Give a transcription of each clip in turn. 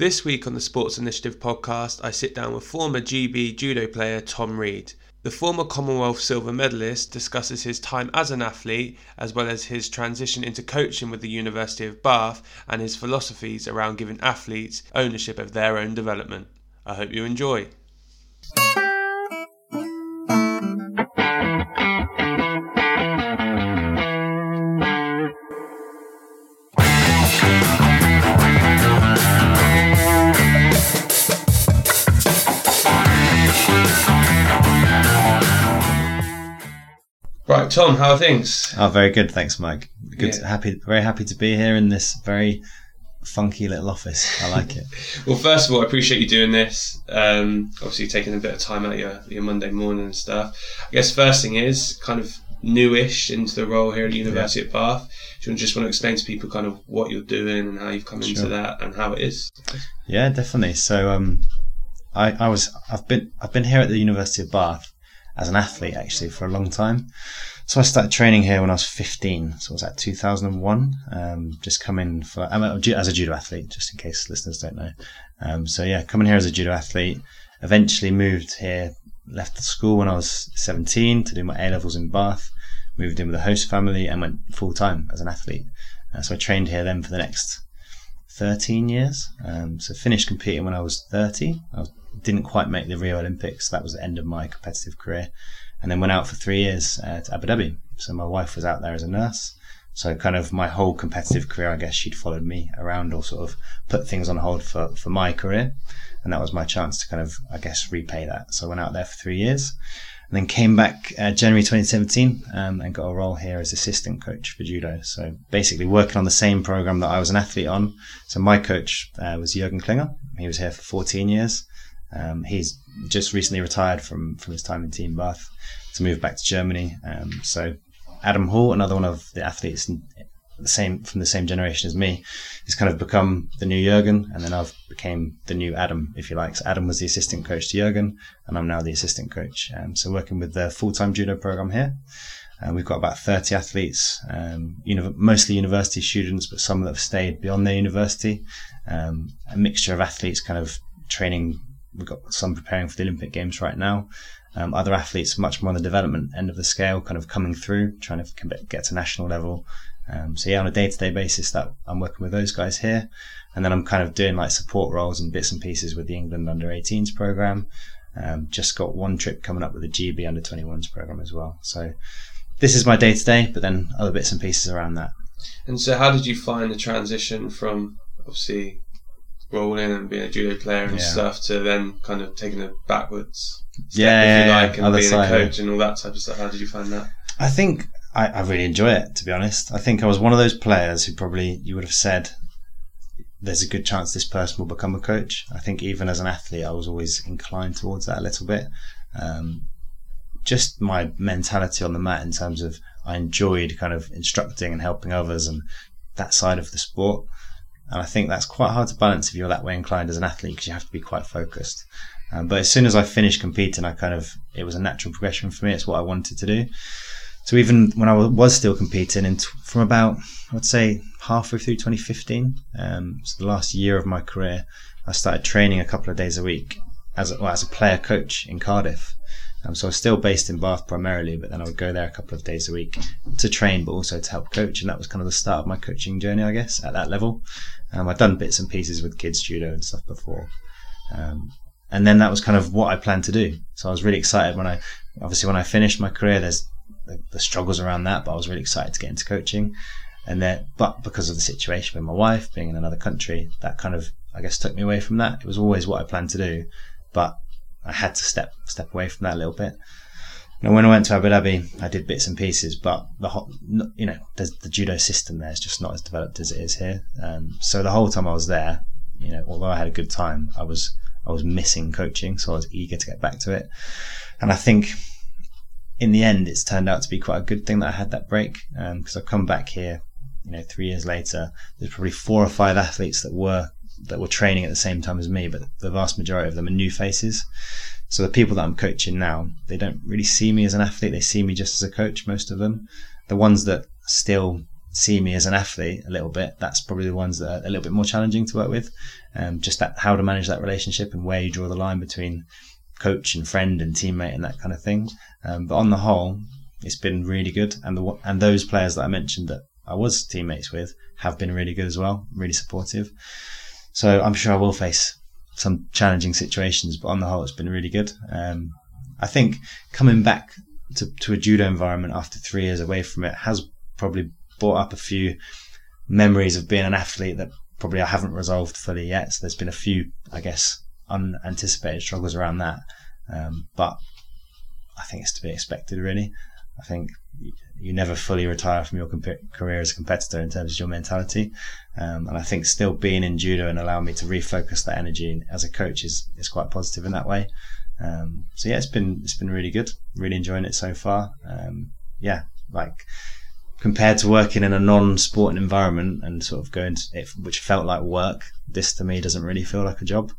This week on the Sports Initiative podcast, I sit down with former GB judo player Tom Reed. The former Commonwealth silver medalist discusses his time as an athlete, as well as his transition into coaching with the University of Bath and his philosophies around giving athletes ownership of their own development. I hope you enjoy. Right, Tom, how are things? Oh, very good. Thanks, Mike. Good. Yeah. Happy. Very happy to be here in this very funky little office. I like it. Well, first of all, I appreciate you doing this. Um, obviously, taking a bit of time out of your, your Monday morning and stuff. I guess first thing is kind of newish into the role here at the University of Bath. Do you just want to explain to people kind of what you're doing and how you've come into that and how it is? yeah, definitely. So, um, I, I was. I've been. I've been here at the University of Bath as an athlete actually for a long time. So I started training here when I was 15. So was at 2001. Um, just coming for I'm a, as a judo athlete, just in case listeners don't know. Um, so yeah, coming here as a judo athlete. Eventually moved here. Left the school when I was 17 to do my A levels in Bath. Moved in with a host family and went full time as an athlete. Uh, so I trained here then for the next 13 years. Um, so finished competing when I was 30. I didn't quite make the Rio Olympics. That was the end of my competitive career. And then went out for three years to Abu Dhabi. So my wife was out there as a nurse. So kind of my whole competitive career, I guess she'd followed me around or sort of put things on hold for, for my career. And that was my chance to kind of, I guess, repay that. So I went out there for three years and then came back uh, January 2017 um, and got a role here as assistant coach for judo. So basically working on the same program that I was an athlete on. So my coach uh, was Jürgen Klinger. He was here for 14 years. Um, he's just recently retired from from his time in Team Bath to move back to Germany. Um, so Adam Hall, another one of the athletes the same from the same generation as me, has kind of become the new Jürgen, and then I've became the new Adam, if you like. So Adam was the assistant coach to Jürgen, and I'm now the assistant coach. Um, so working with the full-time judo program here. Uh, we've got about 30 athletes, um, uni- mostly university students, but some that have stayed beyond their university. Um, a mixture of athletes kind of training. We've got some preparing for the Olympic Games right now. Um, other athletes much more on the development end of the scale, kind of coming through, trying to get to national level. Um, so yeah, on a day-to-day basis, that I'm working with those guys here, and then I'm kind of doing like support roles and bits and pieces with the England Under 18s program. Um, just got one trip coming up with the GB Under 21s program as well. So this is my day-to-day, but then other bits and pieces around that. And so, how did you find the transition from obviously rolling and being a judo player and Yeah. stuff to then kind of taking it backwards? Step, Yeah, if you yeah. like, and Other being a coach and all that type of stuff. How did you find that? I think I, I really enjoy it, to be honest. I think I was one of those players who probably you would have said there's a good chance this person will become a coach. I think even as an athlete, I was always inclined towards that a little bit. Um, just my mentality on the mat in terms of I enjoyed kind of instructing and helping others and that side of the sport. And I think that's quite hard to balance if you're that way inclined as an athlete because you have to be quite focused. Um, but as soon as I finished competing, I kind of, it was a natural progression for me. It's what I wanted to do. So even when I was still competing, and from about I'd say halfway through 2015, um, so the last year of my career, I started training a couple of days a week as a, well, as a player coach in Cardiff. Um, so I was still based in Bath primarily, but then I would go there a couple of days a week to train, but also to help coach. And that was kind of the start of my coaching journey, I guess, at that level. Um, I'd done bits and pieces with kids judo and stuff before. Um, and then that was kind of what I planned to do. So I was really excited when I, obviously when I finished my career, there's the, the struggles around that, but I was really excited to get into coaching. And then, but because of the situation with my wife being in another country, that kind of, I guess, took me away from that. It was always what I planned to do, but I had to step, step away from that a little bit. And when I went to Abu Dhabi, I did bits and pieces, but the whole, you know, the judo system there is just not as developed as it is here. Um, so the whole time I was there, you know, although I had a good time, I was I was missing coaching, so I was eager to get back to it. And I think in the end, it's turned out to be quite a good thing that I had that break because I've come back here, you know, three years later. There's probably four or five athletes that were that were training at the same time as me, but the vast majority of them are new faces. So the people that I'm coaching now, they don't really see me as an athlete. They see me just as a coach, most of them. The ones that still see me as an athlete a little bit, that's probably the ones that are a little bit more challenging to work with. Um, just that how to manage that relationship and where you draw the line between coach and friend and teammate and that kind of thing. Um, but on the whole, it's been really good, and the and those players that I mentioned that I was teammates with have been really good as well, really supportive. So I'm sure I will face some challenging situations, but on the whole, it's been really good. Um, I think coming back to, to a judo environment after three years away from it has probably brought up a few memories of being an athlete that probably I haven't resolved fully yet. So there's been a few, I guess, unanticipated struggles around that. Um, but I think it's to be expected, really. I think you never fully retire from your comp- career as a competitor in terms of your mentality. Um, and I think still being in judo and allowing me to refocus that energy as a coach is, is quite positive in that way. Um, so yeah, it's been, it's been really good. Really enjoying it so far. Um, yeah, like compared to working in a non-sporting environment and sort of going to it, which felt like work, this to me doesn't really feel like a job.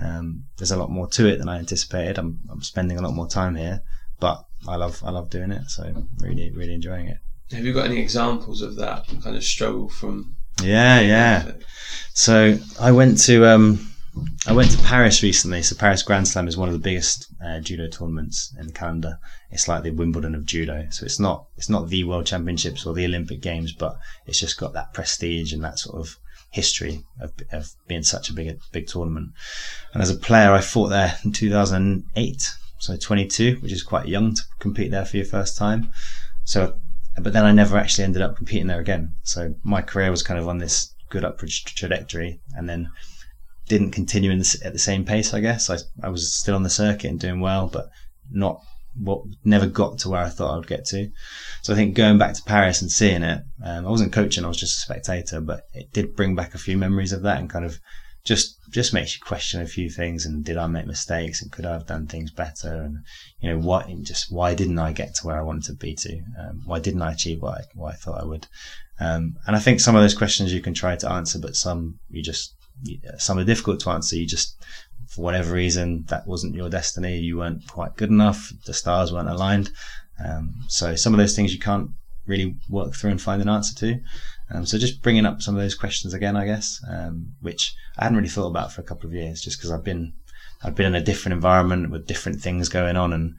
Um, there's a lot more to it than I anticipated. I'm, I'm spending a lot more time here, but I love I love doing it. So really really enjoying it. Have you got any examples of that kind of struggle from? Yeah, yeah. So I went to um, I went to Paris recently. So Paris Grand Slam is one of the biggest uh, judo tournaments in the calendar. It's like the Wimbledon of judo. So it's not it's not the World Championships or the Olympic Games, but it's just got that prestige and that sort of history of, of being such a big big tournament. And as a player, I fought there in 2008 so 22, which is quite young to compete there for your first time. So, but then I never actually ended up competing there again. So my career was kind of on this good upward trajectory, and then didn't continue the, at the same pace. I guess I I was still on the circuit and doing well, but not what never got to where I thought I would get to. So I think going back to Paris and seeing it, um, I wasn't coaching; I was just a spectator, but it did bring back a few memories of that and kind of just just makes you question a few things and did I make mistakes and could I have done things better? And you know what just why didn't I get to where I wanted to be to? Um, why didn't I achieve what I, what I thought I would? Um, and I think some of those questions you can try to answer but some you just some are difficult to answer. You just for whatever reason that wasn't your destiny. You weren't quite good enough. The stars weren't aligned. Um, so some of those things you can't really work through and find an answer to um, so just bringing up some of those questions again, I guess, um, which I hadn't really thought about for a couple of years, just because I've been I've been in a different environment with different things going on, and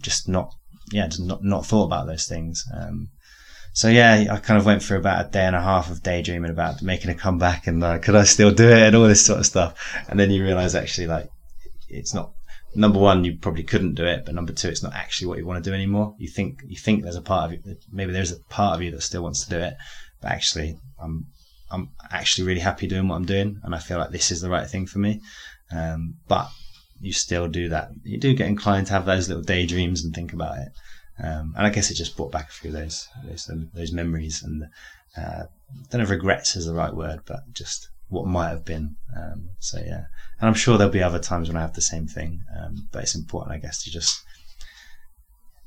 just not yeah, just not not thought about those things. Um, so yeah, I kind of went through about a day and a half of daydreaming about making a comeback and uh, could I still do it and all this sort of stuff. And then you realize actually like it's not number one, you probably couldn't do it, but number two, it's not actually what you want to do anymore. You think you think there's a part of you, maybe there's a part of you that still wants to do it, but actually, I'm I'm actually really happy doing what I'm doing, and I feel like this is the right thing for me. Um, but you still do that. You do get inclined to have those little daydreams and think about it. Um, and I guess it just brought back a few of those those, those memories and uh, I don't know if regrets is the right word, but just what might have been. Um, so yeah, and I'm sure there'll be other times when I have the same thing. Um, but it's important, I guess, to just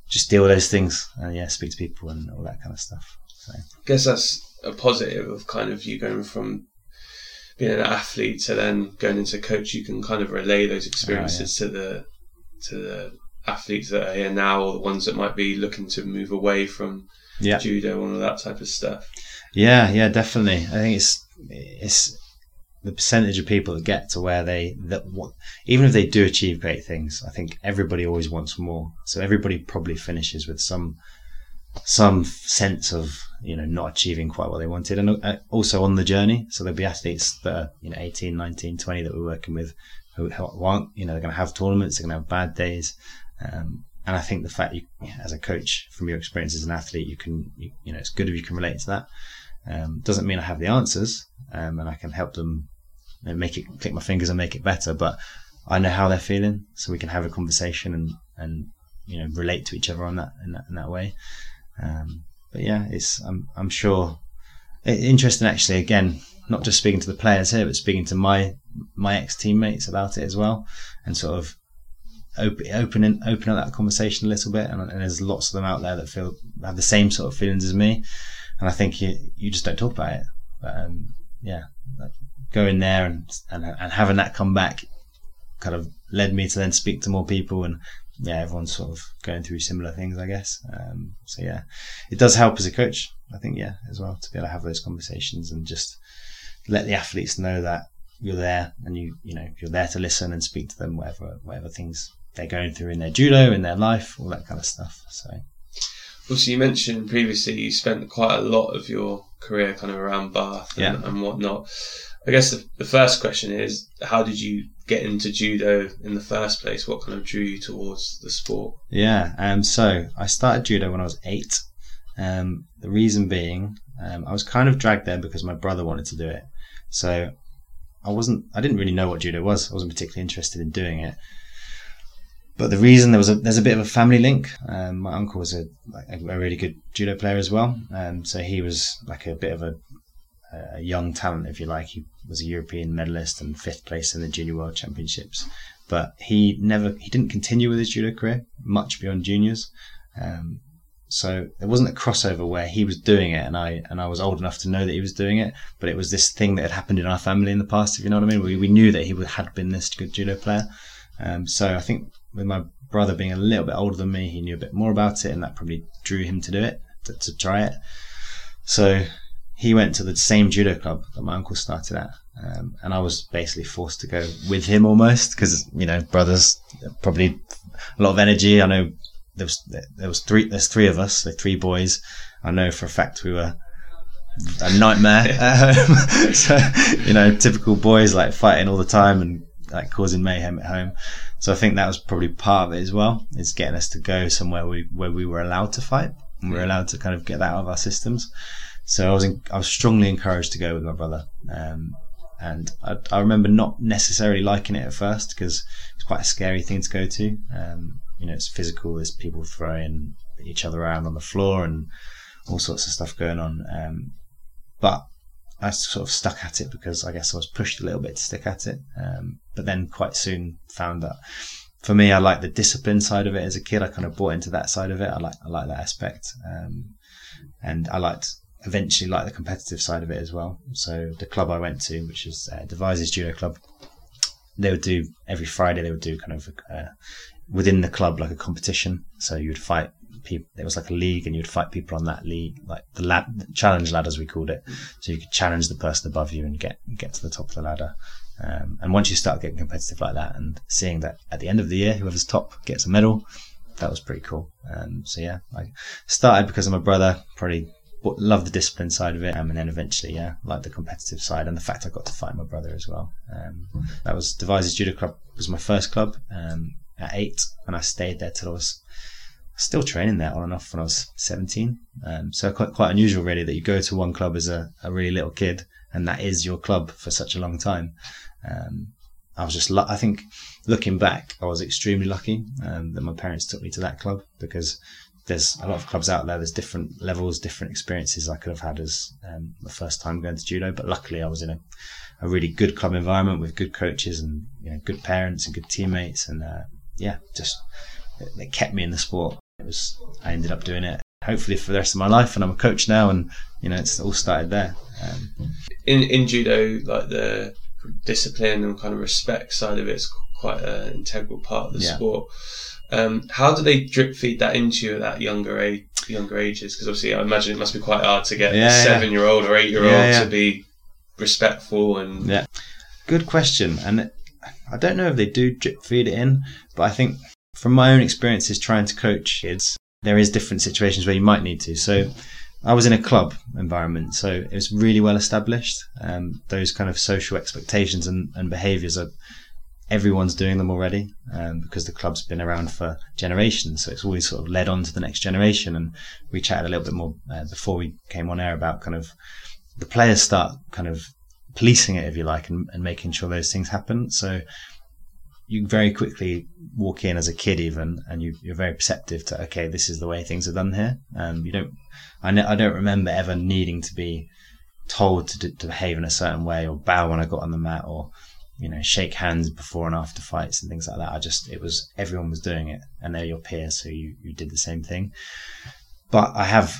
just deal with those things and yeah, speak to people and all that kind of stuff. So. I guess that's a positive of kind of you going from being an athlete to then going into coach. You can kind of relay those ah, experiences oh, yeah. to the to the athletes that are here now, or the ones that might be looking to move away from yeah. judo and all that type of stuff. Yeah, yeah, definitely. I think it's it's the percentage of people that get to where they that what even if they do achieve great things, I think everybody always wants more. So everybody probably finishes with some some sense of you know not achieving quite what they wanted. And uh, also on the journey so there'll be athletes that are you know 18 19 20 that we're working with who want you know they're going to have tournaments they're going to have bad days. Um, and I think the fact you as a coach from your experience as an athlete you can you, you know it's good if you can relate to that. Um, doesn't mean I have the answers um, and I can help them know, make it click my fingers and make it better but I know how they're feeling so we can have a conversation and and you know relate to each other on that in that, in that way. Um, but yeah, it's I'm I'm sure interesting actually. Again, not just speaking to the players here, but speaking to my my ex teammates about it as well, and sort of open opening open up that conversation a little bit. And, and, there's lots of them out there that feel have the same sort of feelings as me, and I think you you just don't talk about it. But um, yeah, going there and, and and having that come back kind of led me to then speak to more people and yeah, everyone's sort of going through similar things, I guess. Um, so yeah, it does help as a coach. I think yeah, as well to be able to have those conversations and just let the athletes know that you're there and you you know you're there to listen and speak to them whatever whatever things they're going through in their judo in their life all that kind of stuff so also you mentioned previously you spent quite a lot of your career kind of around bath and, Yeah. and whatnot i guess the, the first question is how did you get into judo in the first place what kind of drew you towards the sport Yeah, um, so I started judo when I was eight. Um, the reason being, um, I was kind of dragged there because my brother wanted to do it. So I wasn't, I didn't really know what judo was. I wasn't particularly interested in doing it. But the reason there was a, there's a bit of a family link. Um, my uncle was a, a really good judo player as well. Um, so he was like a bit of a, a young talent, if you like. He was a European medalist and fifth place in the Junior World Championships but he never he didn't continue with his judo career much beyond juniors. Um, so there wasn't a crossover where he was doing it and I and I was old enough to know that he was doing it, but it was this thing that had happened in our family in the past, if you know what I mean. We, we knew that he had been this good judo player. Um, so I think with my brother being a little bit older than me, he knew a bit more about it, and that probably drew him to do it, to, to try it. So he went to the same judo club that my uncle started at, um, and I was basically forced to go with him almost because you know brothers probably a lot of energy. I know there was there was three there's three of us, so three boys. I know for a fact we were a nightmare. um, so you know, typical boys like fighting all the time and like causing mayhem at home. So I think that was probably part of it as well. Is getting us to go somewhere we, where we were allowed to fight and we were allowed to kind of get that out of our systems. So I was in, I was strongly encouraged to go with my brother. Um, and I, I remember not necessarily liking it at first because it's quite a scary thing to go to. Um, you know, it's physical. There's people throwing each other around on the floor and all sorts of stuff going on. Um, but I sort of stuck at it because I guess I was pushed a little bit to stick at it. Um, but then quite soon found that for me, I like the discipline side of it as a kid. I kind of bought into that side of it. I like, I like that aspect. Um, and I liked eventually like the competitive side of it as well. So the club I went to, which is uh, Devizes Judo Club, they would do every Friday. They would do kind of uh, within the club like a competition. So you would fight people. It was like a league, and you'd fight people on that league, like the lad challenge ladder as we called it. So you could challenge the person above you and get get to the top of the ladder. Um, and once you start getting competitive like that, and seeing that at the end of the year, whoever's top gets a medal, that was pretty cool. Um, so yeah, I started because of my brother. Probably loved the discipline side of it, um, and then eventually, yeah, like the competitive side and the fact I got to fight my brother as well. Um, that was Devizes Judo Club was my first club um, at eight, and I stayed there till I was still training there on and off when I was 17. Um, so quite quite unusual, really, that you go to one club as a, a really little kid, and that is your club for such a long time. Um, I was just, I think, looking back, I was extremely lucky um, that my parents took me to that club because there's a lot of clubs out there. There's different levels, different experiences I could have had as um, the first time going to judo. But luckily, I was in a, a really good club environment with good coaches and you know, good parents and good teammates, and uh, yeah, just it, it kept me in the sport. It was I ended up doing it hopefully for the rest of my life, and I'm a coach now, and you know it's all started there. Um, in in judo like the discipline and kind of respect side of it is quite an integral part of the Yeah. sport um, how do they drip feed that into you at that younger age younger ages because obviously i imagine it must be quite hard to get Yeah, a yeah. seven year old or eight year old Yeah, yeah. to be respectful and Yeah. Good question. And I don't know if they do drip feed it in, but I think from my own experiences trying to coach kids, there is different situations where you might need to. So I was in a club environment, so it was really well established. Um, those kind of social expectations and, and behaviors are everyone's doing them already um, because the club's been around for generations. So it's always sort of led on to the next generation. And we chatted a little bit more uh, before we came on air about kind of the players start kind of policing it, if you like, and, and making sure those things happen. So you very quickly walk in as a kid, even, and you, you're very perceptive to, okay, this is the way things are done here. Um, you don't, I, ne- I don't remember ever needing to be told to, d- to behave in a certain way or bow when I got on the mat or, you know, shake hands before and after fights and things like that. I just, it was, everyone was doing it and they're your peers, so you, you did the same thing. But I have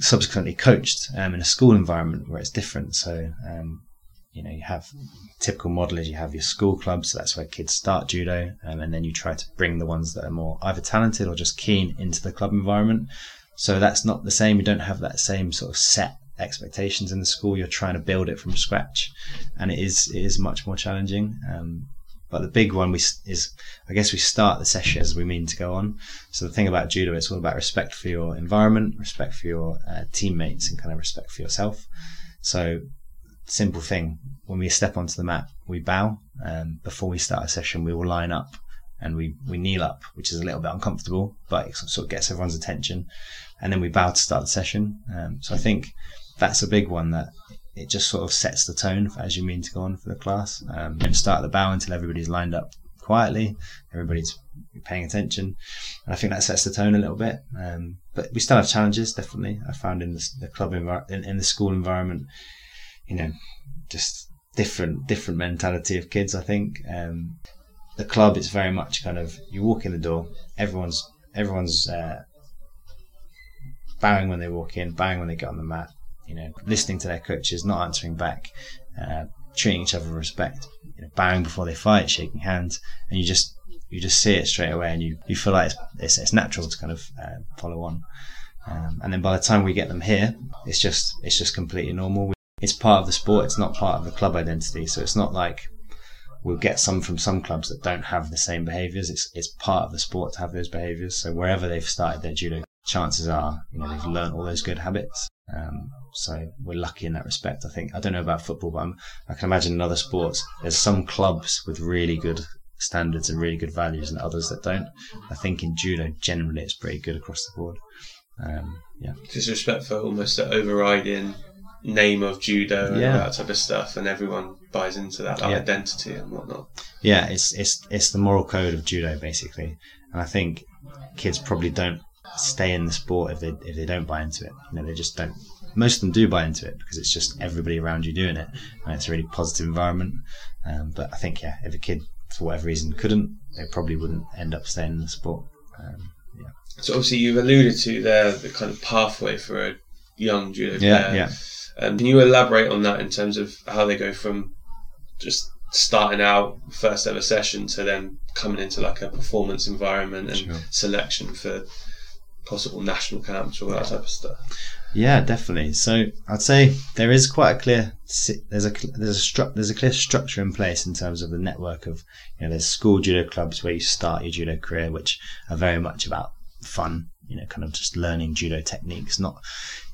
subsequently coached um, in a school environment where it's different. So, um, you know, you have typical model is you have your school clubs, so that's where kids start judo, um, and then you try to bring the ones that are more either talented or just keen into the club environment. So that's not the same. You don't have that same sort of set expectations in the school. You're trying to build it from scratch, and it is it is much more challenging. Um, but the big one we, is, I guess, we start the session as we mean to go on. So the thing about judo, it's all about respect for your environment, respect for your uh, teammates, and kind of respect for yourself. So simple thing, when we step onto the mat, we bow. Um, before we start a session, we will line up and we, we kneel up, which is a little bit uncomfortable, but it sort of gets everyone's attention. And then we bow to start the session. Um, so I think that's a big one that it just sort of sets the tone as you mean to go on for the class. Um, and start the bow until everybody's lined up quietly, everybody's paying attention, and I think that sets the tone a little bit. Um, but we still have challenges, definitely. I found in the, the club environment, in, the school environment, you know, just different different mentality of kids. I think um, the club is very much kind of you walk in the door, everyone's everyone's uh, bowing when they walk in, bowing when they get on the mat, you know, listening to their coaches, not answering back, uh, treating each other with respect, you know, bowing before they fight, shaking hands, and you just you just see it straight away, and you, you feel like it's, it's, it's natural to kind of uh, follow on. Um, and then by the time we get them here, it's just it's just completely normal. It's part of the sport. It's not part of the club identity. So it's not like we'll get some from some clubs that don't have the same behaviours. It's it's part of the sport to have those behaviours. So wherever they've started their judo, chances are you know they've learned all those good habits. Um, so we're lucky in that respect. I think I don't know about football, but I'm, I can imagine in other sports there's some clubs with really good standards and really good values, and others that don't. I think in judo generally it's pretty good across the board. Um, yeah, just respect for almost the overriding name of judo and yeah. that type of stuff, and everyone buys into that, that yeah. identity and whatnot. Yeah, it's it's it's the moral code of judo basically, and I think kids probably don't stay in the sport if they if they don't buy into it. You know, they just don't most of them do buy into it because it's just everybody around you doing it, and it's a really positive environment. Um, but I think yeah, if a kid for whatever reason couldn't, they probably wouldn't end up staying in the sport. Um, yeah. So obviously you've alluded to there the kind of pathway for a young judo player. Yeah, yeah. Um, can you elaborate on that in terms of how they go from just starting out first ever session to then coming into like a performance environment and sure. selection for possible national camps or that type of stuff? Yeah, definitely. So I'd say there is quite a clear there's a there's a stru- there's a clear structure in place in terms of the network of you know there's school judo clubs where you start your judo career, which are very much about fun. You know, kind of just learning judo techniques. Not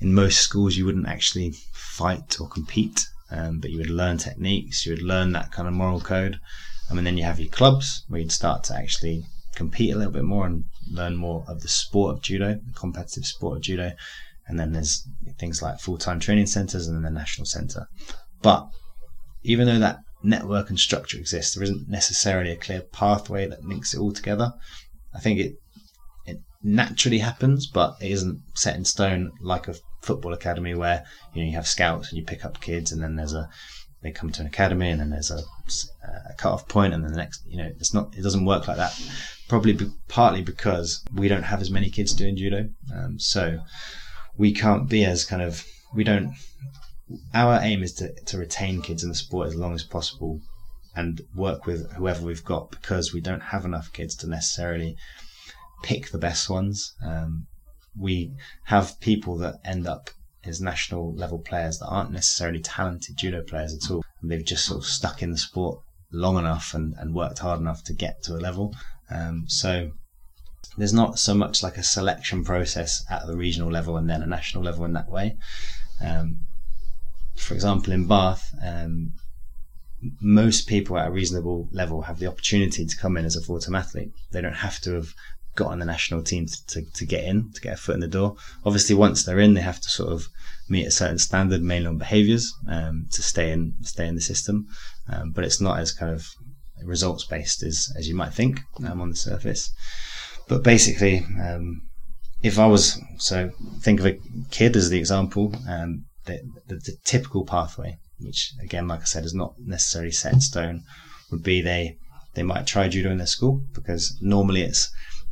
in most schools you wouldn't actually fight or compete, um, but you would learn techniques. You would learn that kind of moral code, and then you have your clubs where you'd start to actually compete a little bit more and learn more of the sport of judo, the competitive sport of judo and then there's things like full-time training centers and then the national center. But even though that network and structure exists, there isn't necessarily a clear pathway that links it all together. I think it it naturally happens, but it isn't set in stone like a football academy where you know you have scouts and you pick up kids, and then there's a they come to an academy, and then there's a, a cut-off point, and then the next you know it's not it doesn't work like that. Probably be, partly because we don't have as many kids doing judo, um, so we can't be as kind of we don't our aim is to, to retain kids in the sport as long as possible and work with whoever we've got because we don't have enough kids to necessarily pick the best ones. Um, we have people that end up as national level players that aren't necessarily talented judo players at all. They've just sort of stuck in the sport long enough and, and worked hard enough to get to a level. Um, so there's not so much like a selection process at the regional level and then a national level in that way. Um, for example, in Bath, um, most people at a reasonable level have the opportunity to come in as a full time athlete. They don't have to have got on the national team to, to, to, get in, to get a foot in the door. Obviously, once they're in, they have to sort of meet a certain standard, mainly on behaviours, um, to stay in stay in the system. Um, but it's not as kind of results based as, as you might think um, on the surface. But basically, um, if I was so think of a kid as the example, um, the, the, the, typical pathway, which again, like I said, is not necessarily set in stone, would be they they might try judo in their school because normally it's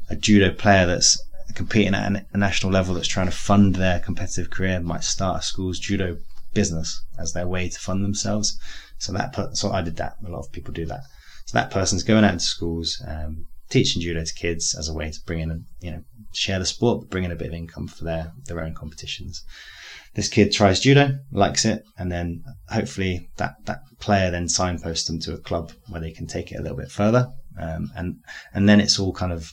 a judo player that's competing at a national level that's trying to fund their competitive career might start a school's judo business as their way to fund themselves. So that so I did that. A lot of people do that. So that person's going out into schools, um, teaching judo to kids as a way to bring in, you know, share the sport, but bring in a bit of income for their their own competitions. This kid tries judo, likes it, and then hopefully that that player then signposts them to a club where they can take it a little bit further, um, and and then it's all kind of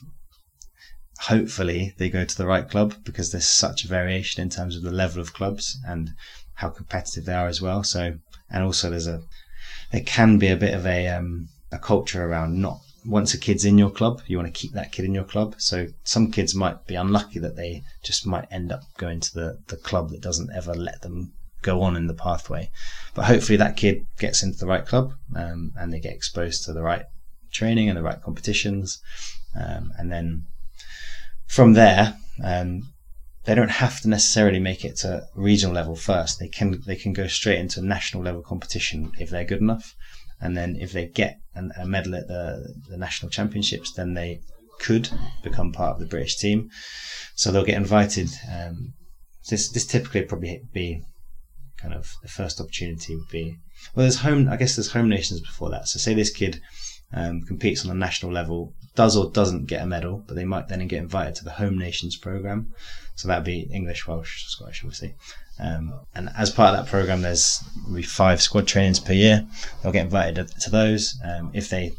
hopefully they go to the right club because there's such a variation in terms of the level of clubs and how competitive they are as well. So, and also there's a, there can be a bit of a, um, a culture around not once a kid's in your club, you want to keep that kid in your club. So some kids might be unlucky that they just might end up going to the, the club that doesn't ever let them go on in the pathway. But hopefully that kid gets into the right club um, and they get exposed to the right training and the right competitions. Um, and then from there, um, they don't have to necessarily make it to regional level first. They can they can go straight into national level competition if they're good enough, and then if they get a medal at the, the national championships, then they could become part of the British team. So they'll get invited. Um, this this typically probably be kind of the first opportunity would be well. There's home. I guess there's home nations before that. So say this kid um, competes on a national level, does or doesn't get a medal, but they might then get invited to the home nations program. So that'd be English, Welsh, Scottish, obviously. Um, and as part of that program, there's five squad trainings per year. They'll get invited to those. Um, if they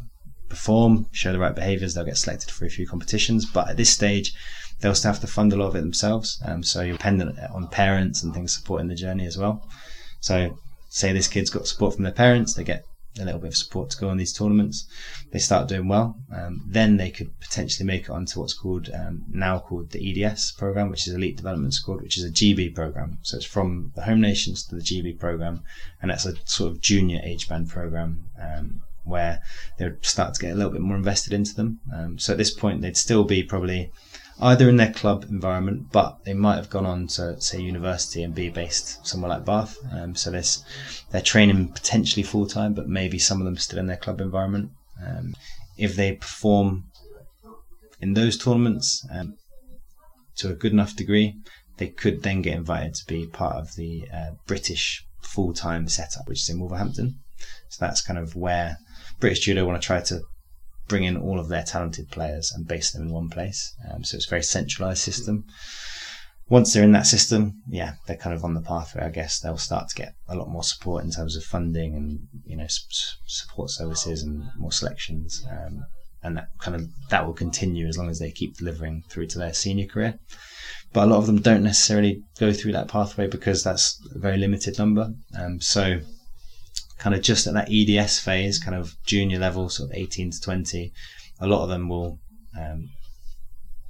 perform, show the right behaviours, they'll get selected for a few competitions. But at this stage, they'll still have to fund a lot of it themselves. Um, so you're dependent on parents and things supporting the journey as well. So say this kid's got support from their parents, they get a little bit of support to go on these tournaments. They start doing well, um, then they could potentially make it onto what's called um, now called the EDS program, which is Elite Development Squad, which is a GB program. So it's from the home nations to the GB program, and that's a sort of junior age band program. Um, where they would start to get a little bit more invested into them. Um, so at this point, they'd still be probably either in their club environment, but they might have gone on to say university and be based somewhere like Bath. Um, so there's they're training potentially full time, but maybe some of them still in their club environment. Um, if they perform in those tournaments um, to a good enough degree, they could then get invited to be part of the uh, British full time setup, which is in Wolverhampton. So that's kind of where British Judo want to try to bring in all of their talented players and base them in one place. Um, so it's a very centralized system. Once they're in that system, yeah, they're kind of on the pathway. I guess they'll start to get a lot more support in terms of funding and you know support services and more selections, um, and that kind of that will continue as long as they keep delivering through to their senior career. But a lot of them don't necessarily go through that pathway because that's a very limited number. Um, so kind of just at that EDS phase, kind of junior level, sort of 18 to 20, a lot of them will um,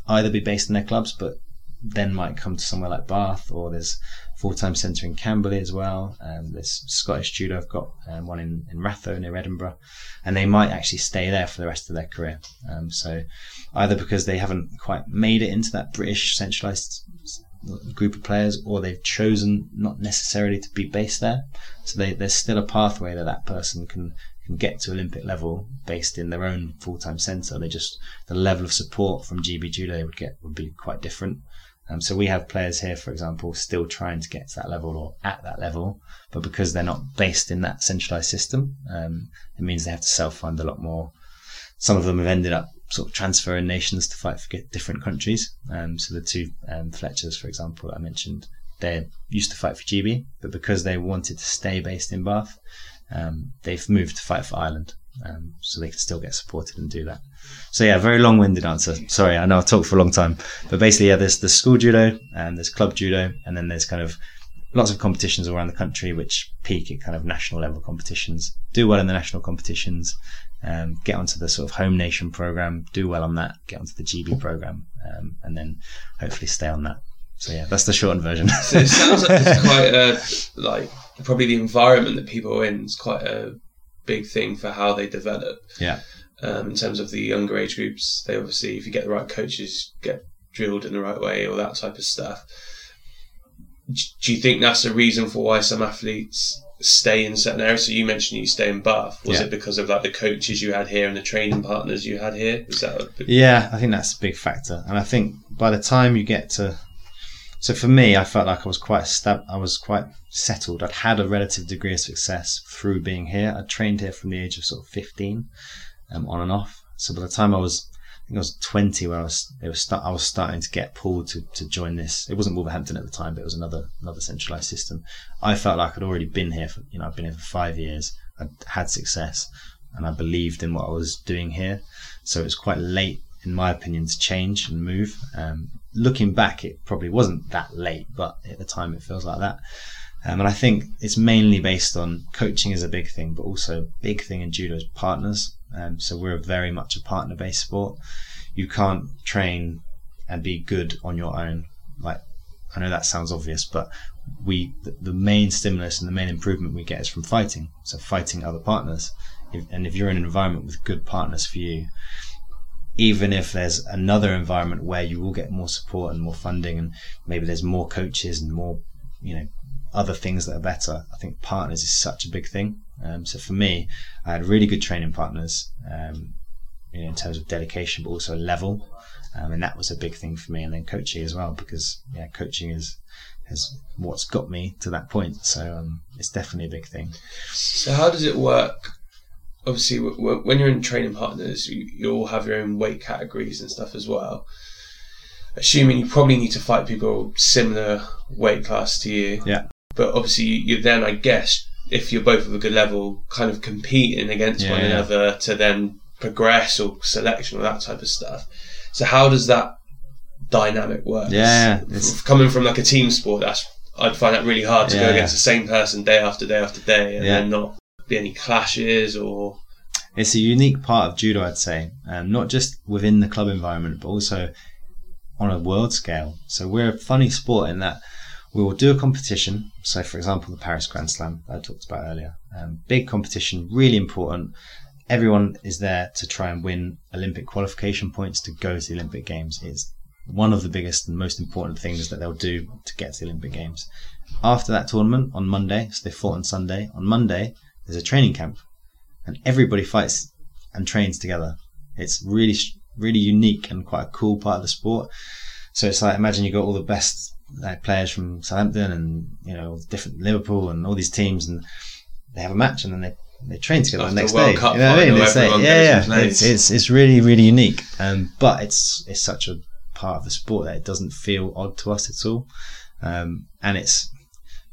either be based in their clubs, but then might come to somewhere like Bath, or there's full time centre in Camberley as well. Um, there's Scottish Judo, I've got um, one in, in Ratho near Edinburgh, and they might actually stay there for the rest of their career. Um, so either because they haven't quite made it into that British centralised group of players, or they've chosen not necessarily to be based there. So they, there's still a pathway that that person can can get to Olympic level based in their own full time centre. They just the level of support from GB Judo would get would be quite different. Um, so we have players here, for example, still trying to get to that level or at that level, but because they're not based in that centralised system, um, it means they have to self fund a lot more. Some of them have ended up sort of transferring nations to fight for different countries. Um, so the two um, Fletchers, for example, I mentioned, they used to fight for GB, but because they wanted to stay based in Bath, um, they've moved to fight for Ireland. Um, so they can still get supported and do that. So yeah, very long-winded answer. Sorry, I know I've talked for a long time, but basically, yeah, there's the school judo and there's club judo, and then there's kind of lots of competitions around the country which peak at kind of national level competitions. Do well in the national competitions, um, get onto the sort of home nation program, do well on that, get onto the GB program, um, and then hopefully stay on that. So yeah, that's the shortened version. so it sounds like it's quite a like probably the environment that people are in is quite a big thing for how they develop. Yeah. Um, in terms of the younger age groups, they obviously, if you get the right coaches, get drilled in the right way, or that type of stuff. Do you think that's a reason for why some athletes stay in certain areas? So you mentioned you stay in Bath. Was yeah. it because of like the coaches you had here and the training partners you had here? Is that big... yeah? I think that's a big factor, and I think by the time you get to so for me, I felt like I was quite stab- I was quite settled. I'd had a relative degree of success through being here. I trained here from the age of sort of 15, um, on and off. So by the time I was think I was 20 where I was, it was start, I was starting to get pulled to, to join this. It wasn't Wolverhampton at the time, but it was another, another centralized system. I felt like I'd already been here for, you know, I've been here for five years. I'd had success and I believed in what I was doing here. So it was quite late, in my opinion, to change and move. Um, looking back, it probably wasn't that late, but at the time it feels like that. Um, and I think it's mainly based on coaching is a big thing, but also big thing in judo is partners. Um, so we're very much a partner based sport. You can't train and be good on your own. Like, I know that sounds obvious, but we, the main stimulus and the main improvement we get is from fighting. So fighting other partners. If, and if you're in an environment with good partners for you, even if there's another environment where you will get more support and more funding and maybe there's more coaches and more, you know, other things that are better. I think partners is such a big thing. Um, so for me, I had really good training partners, um, you know, in terms of dedication, but also level. Um, and that was a big thing for me. And then coaching as well, because yeah, coaching is has what's got me to that point. So um, it's definitely a big thing. So how does it work? Obviously, w- w- when you're in training partners, you, you all have your own weight categories and stuff as well assuming you probably need to fight people similar weight class to you. Yeah. But obviously, you, then, I guess, if you're both of a good level, kind of competing against Yeah, one yeah. another to then progress or selection or that type of stuff. So how does that dynamic work? Yeah, it's- coming from like a team sport, that's I'd find that really hard to go Yeah. against the same person day after day after day, and then not be any clashes or It's a unique part of judo, I'd say, um, not just within the club environment, but also on a world scale. So we're a funny sport in that we will do a competition. So, for example, the Paris Grand Slam that I talked about earlier, um, big competition, really important. Everyone is there to try and win Olympic qualification points to go to the Olympic Games. It's one of the biggest and most important things that they'll do to get to the Olympic Games. After that tournament on Monday, so they fought on Sunday. On Monday, there's a training camp, and everybody fights and trains together. It's really, really unique and quite a cool part of the sport. So it's like imagine you got all the best like, players from Southampton and you know different Liverpool and all these teams, and they have a match and then they they train together After the next day. Cup you know what I mean? It's like, everyone yeah, yeah. It's, it's it's really really unique. Um, but it's it's such a part of the sport that it doesn't feel odd to us at all. Um, and it's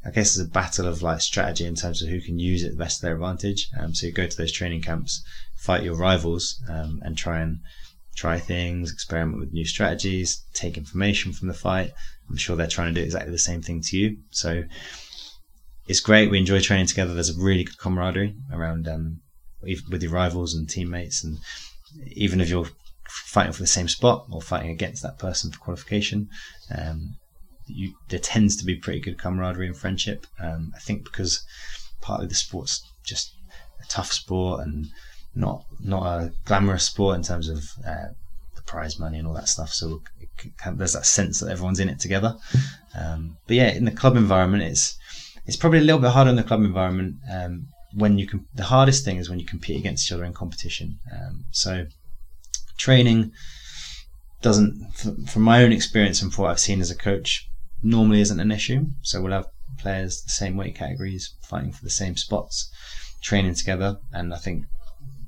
I guess it's a battle of like strategy in terms of who can use it the best to their advantage. Um, so you go to those training camps, fight your rivals, um, and try and try things, experiment with new strategies, take information from the fight. I'm sure they're trying to do exactly the same thing to you. So it's great. We enjoy training together. There's a really good camaraderie around um, with your rivals and teammates, and even if you're fighting for the same spot or fighting against that person for qualification, um, you, there tends to be pretty good camaraderie and friendship. Um, I think because partly the sport's just a tough sport and not not a glamorous sport in terms of uh, the prize money and all that stuff. So it c- kind of- there's that sense that everyone's in it together. Um, but yeah, in the club environment, it's it's probably a little bit harder in the club environment um, when you can. The hardest thing is when you compete against each other in competition. Um, so training doesn't, from my own experience and from what I've seen as a coach, normally isn't an issue. So we'll have players the same weight categories fighting for the same spots, training together, and I think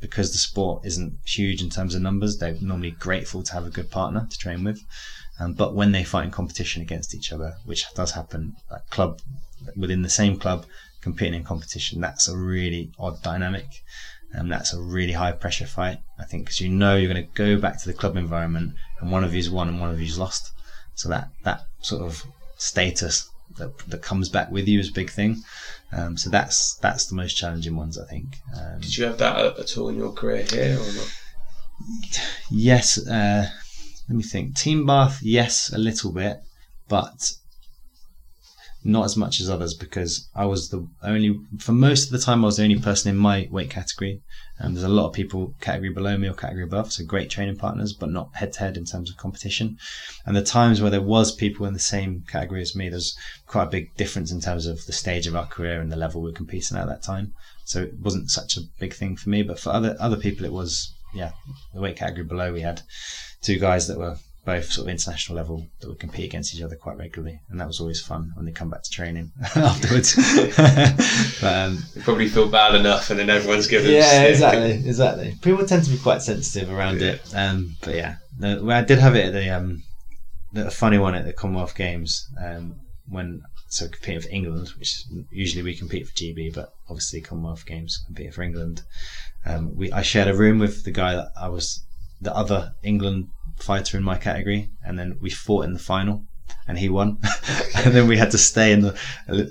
because the sport isn't huge in terms of numbers, they're normally grateful to have a good partner to train with. Um, but when they fight in competition against each other, which does happen, like club within the same club competing in competition, that's a really odd dynamic. And that's a really high pressure fight. I think because you know you're going to go back to the club environment and one of you's won and one of you's lost. So that that sort of status that, that comes back with you is a big thing. Um, so that's that's the most challenging ones, I think. Um, did you have that at, all in your career here or not? Yes, uh, let me think. Team Bath, yes, a little bit, but not as much as others because I was the only, for most of the time, I was the only person in my weight category. Um, there's a lot of people category below me or category above, so great training partners, but not head to head in terms of competition. And the times where there was people in the same category as me, there's quite a big difference in terms of the stage of our career and the level we're competing at that time. So it wasn't such a big thing for me, but for other other people, it was yeah. The weight category below, we had two guys that were both sort of international level that would compete against each other quite regularly, and that was always fun when they come back to training afterwards. but, um, probably feel bad enough, and then everyone's given. Yeah, exactly, exactly. People tend to be quite sensitive around yeah. it, um, but yeah, the, I did have it at the um, the funny one at the Commonwealth Games um, when so competing for England, which usually we compete for GB, but obviously Commonwealth Games competing for England. Um, we I shared a room with the guy that I was the other England fighter in my category, and then we fought in the final, and he won. and then we had to stay in the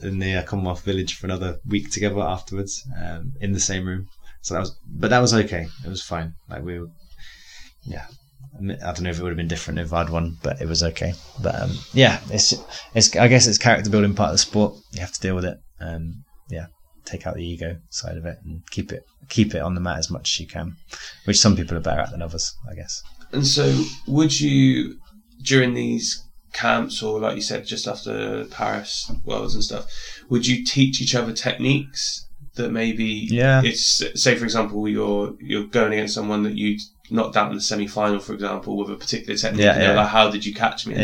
in the uh, Commonwealth Village for another week together afterwards, um, in the same room. So that was, but that was okay. It was fine. Like we, were, yeah. I don't know if it would have been different if I'd won, but it was okay. But um, yeah, it's it's. I guess it's character building part of the sport. You have to deal with it. Um, yeah, take out the ego side of it and keep it keep it on the mat as much as you can, which some people are better at than others, I guess. And so, would you during these camps, or like you said, just after Paris Worlds and stuff, would you teach each other techniques that maybe yeah it's say for example you're you're going against someone that you knocked out in the semi final, for example, with a particular technique. Yeah, yeah. Like, how did you catch me? Yeah,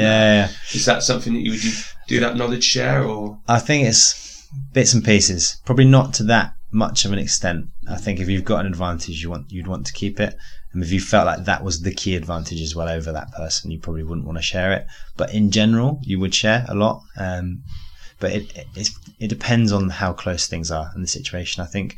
yeah, Is that something that you would do that knowledge share or? I think it's bits and pieces. Probably not to that much of an extent. I think if you've got an advantage, you want you'd want to keep it. And if you felt like that was the key advantage as well over that person, you probably wouldn't want to share it. But in general, you would share a lot. Um, but it, it, it depends on how close things are in the situation. I think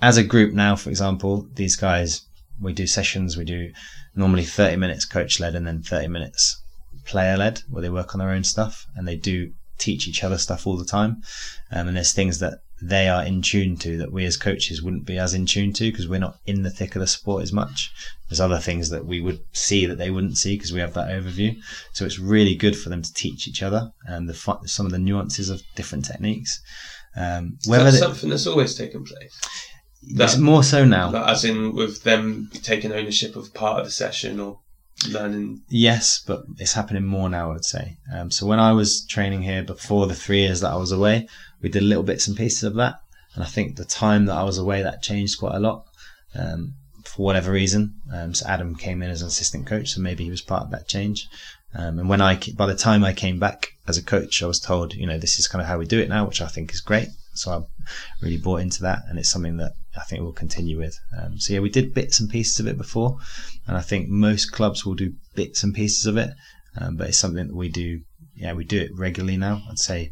as a group now, for example, these guys, we do sessions, we do normally 30 minutes coach led and then 30 minutes player led where they work on their own stuff and they do teach each other stuff all the time. Um, and there's things that they are in tune to that we as coaches wouldn't be as in tune to because we're not in the thick of the sport as much. There's other things that we would see that they wouldn't see because we have that overview. So it's really good for them to teach each other and the some of the nuances of different techniques. Um, whether that's something that's always taken place. That, it's more so now, as in with them taking ownership of part of the session or learning. Yes, but it's happening more now. I'd say. Um, so when I was training here before the three years that I was away, we did little bits and pieces of that. And I think the time that I was away, that changed quite a lot um, for whatever reason. Um, so Adam came in as an assistant coach, so maybe he was part of that change. Um, and when I, by the time I came back as a coach, I was told, you know, this is kind of how we do it now, which I think is great. So I really bought into that, and it's something that I think we'll continue with. Um, so yeah, we did bits and pieces of it before, and I think most clubs will do bits and pieces of it, um, but it's something that we do. Yeah, we do it regularly now. I'd say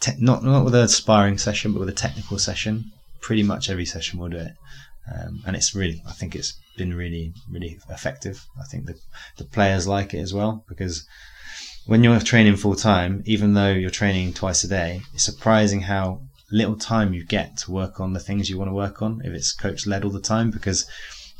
te- not not with a sparring session, but with a technical session. Pretty much every session we'll do it, um, and it's really I think it's been really really effective. I think the the players like it as well because when you're training full time, even though you're training twice a day, it's surprising how little time you get to work on the things you want to work on if it's coach led all the time because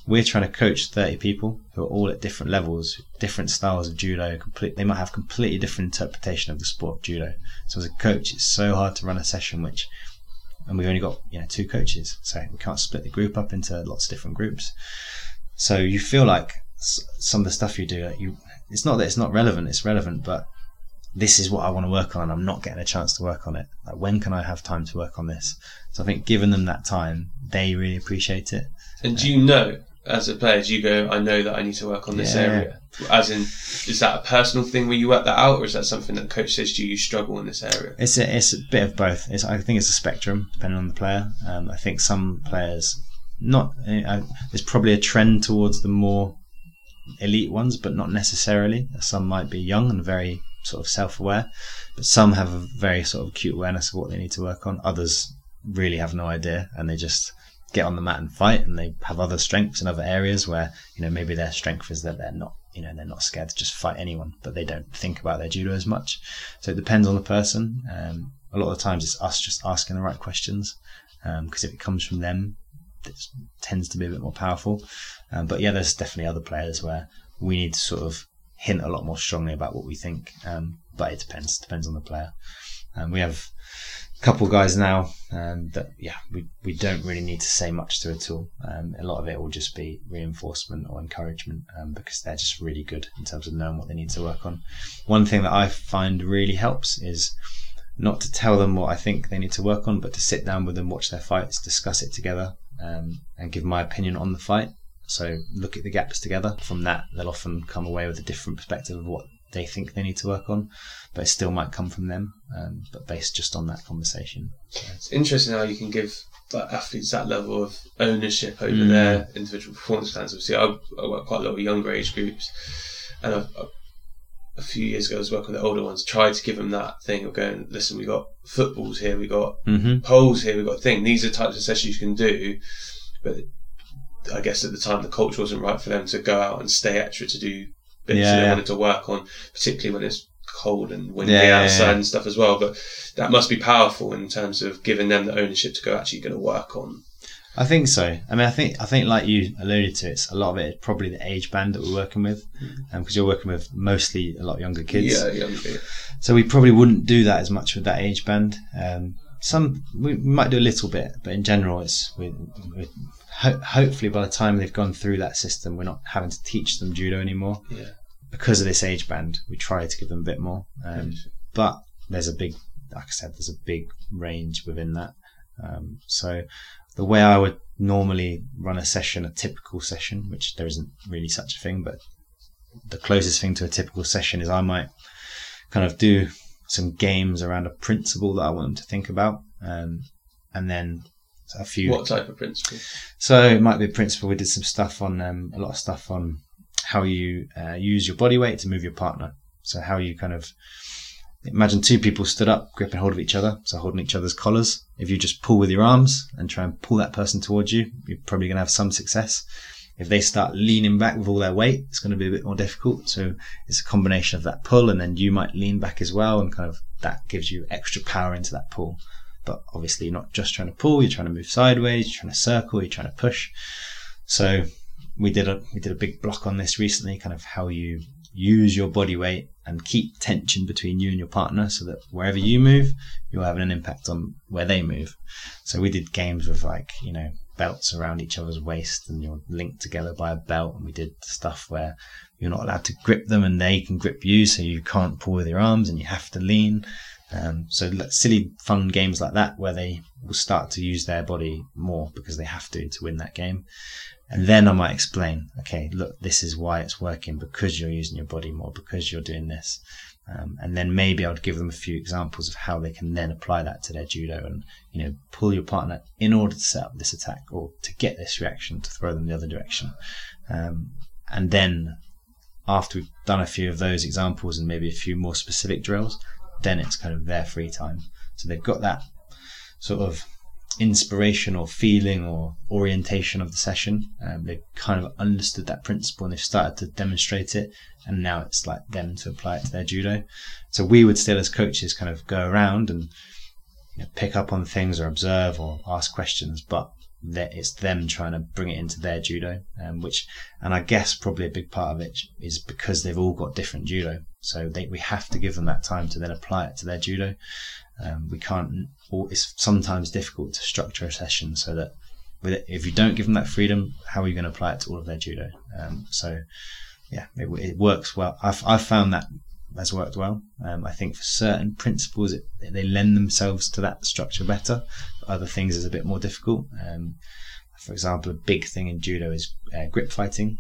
we're trying to coach 30 people who are all at different levels, different styles of judo. Complete, they might have completely different interpretation of the sport of judo. So as a coach, it's so hard to run a session which, and we've only got you know two coaches, so we can't split the group up into lots of different groups. So you feel like some of the stuff you do, you it's not that it's not relevant, it's relevant, but this is what I want to work on and I'm not getting a chance to work on it. Like when can I have time to work on this? So I think giving them that time, they really appreciate it. And do you know as a player, do you go, I know that I need to work on this yeah. area? As in, is that a personal thing where you work that out, or is that something that coach says to you, you struggle in this area? It's a, it's a bit of both. It's, I think it's a spectrum depending on the player. Um, I think some players, not, uh, there's probably a trend towards the more elite ones, but not necessarily. Some might be young and very sort of self-aware, but some have a very sort of acute awareness of what they need to work on. Others really have no idea and they just get on the mat and fight and they have other strengths in other areas where you know maybe their strength is that they're not you know they're not scared to just fight anyone but they don't think about their judo as much. So it depends on the person. Um, a lot of times it's us just asking the right questions because um, if it comes from them it tends to be a bit more powerful. Um, but yeah there's definitely other players where we need to sort of hint a lot more strongly about what we think um, but it depends depends on the player um, we have a couple guys now um, that yeah we, we don't really need to say much to at all. Um, a lot of it will just be reinforcement or encouragement um, because they're just really good in terms of knowing what they need to work on. One thing that I find really helps is not to tell them what I think they need to work on, but to sit down with them, watch their fights, discuss it together, um, and give my opinion on the fight. So look at the gaps together. From that, they'll often come away with a different perspective of what they think they need to work on, but it still might come from them, um, but based just on that conversation. So. It's interesting how you can give like, athletes that level of ownership over Mm. their individual performance plans. Obviously, I, I work quite a lot with younger age groups, and I, I, a few years ago, I was working with the older ones. Tried to give them that thing of going, listen, we got footballs here, we got Mm-hmm. poles here, we got thing. These are types of sessions you can do, but I guess at the time the culture wasn't right for them to go out and stay extra to do bits Yeah, that they yeah. wanted to work on, particularly when it's cold and windy Yeah, outside and stuff as well. But that must be powerful in terms of giving them the ownership to go actually going to work on. I think so. I mean, I think I think like you alluded to, it's a lot of it is probably the age band that we're working with, because you're working with mostly a lot younger kids. Yeah, younger. So we probably wouldn't do that as much with that age band. Um, some we might do a little bit, but in general, it's we, we ho- hopefully by the time they've gone through that system, we're not having to teach them judo anymore Yeah. because of this age band. We try to give them a bit more, um, but there's a big, like I said, there's a big range within that. Um, so the way I would normally run a session, a typical session, which there isn't really such a thing, but the closest thing to a typical session is I might kind of do some games around a principle that I want them to think about, um, and then a few. What type of principle? So it might be a principle. We did some stuff on um, a lot of stuff on how you uh, use your body weight to move your partner. So how you kind of imagine two people stood up, gripping hold of each other, so holding each other's collars. If you just pull with your arms and try and pull that person towards you, you're probably going to have some success. If they start leaning back with all their weight, it's going to be a bit more difficult. So it's a combination of that pull, and then you might lean back as well, and kind of that gives you extra power into that pull. But obviously, you're not just trying to pull; you're trying to move sideways, you're trying to circle, you're trying to push. So we did a we did a big block on this recently, kind of how you use your body weight and keep tension between you and your partner, so that wherever you move, you're having an impact on where they move. So we did games with like you know belts around each other's waist, and you're linked together by a belt, and we did stuff where you're not allowed to grip them, and they can grip you, so you can't pull with your arms, and you have to lean. Um, so silly, fun games like that where they will start to use their body more because they have to to win that game. And then I might explain, okay, look, this is why it's working because you're using your body more, because you're doing this. Um, and then maybe I would give them a few examples of how they can then apply that to their judo and, you know, pull your partner in order to set up this attack or to get this reaction to throw them the other direction. Um, and then after we've done a few of those examples and maybe a few more specific drills, then it's kind of their free time. So they've got that sort of inspiration or feeling or orientation of the session. Um, they've kind of understood that principle and they've started to demonstrate it. And now it's like them to apply it to their judo. So we would still, as coaches, kind of go around and you know, pick up on things or observe or ask questions, but it's them trying to bring it into their judo, um, which, and I guess probably a big part of it is because they've all got different judo. So they, we have to give them that time to then apply it to their judo. Um, we can't, or it's sometimes difficult to structure a session so that it, if you don't give them that freedom, how are you going to apply it to all of their judo? Um, so yeah, it, it works well. I've, I've found that has worked well. Um, I think for certain principles, it, they lend themselves to that structure better. For other things is a bit more difficult. Um, for example, a big thing in judo is uh, grip fighting.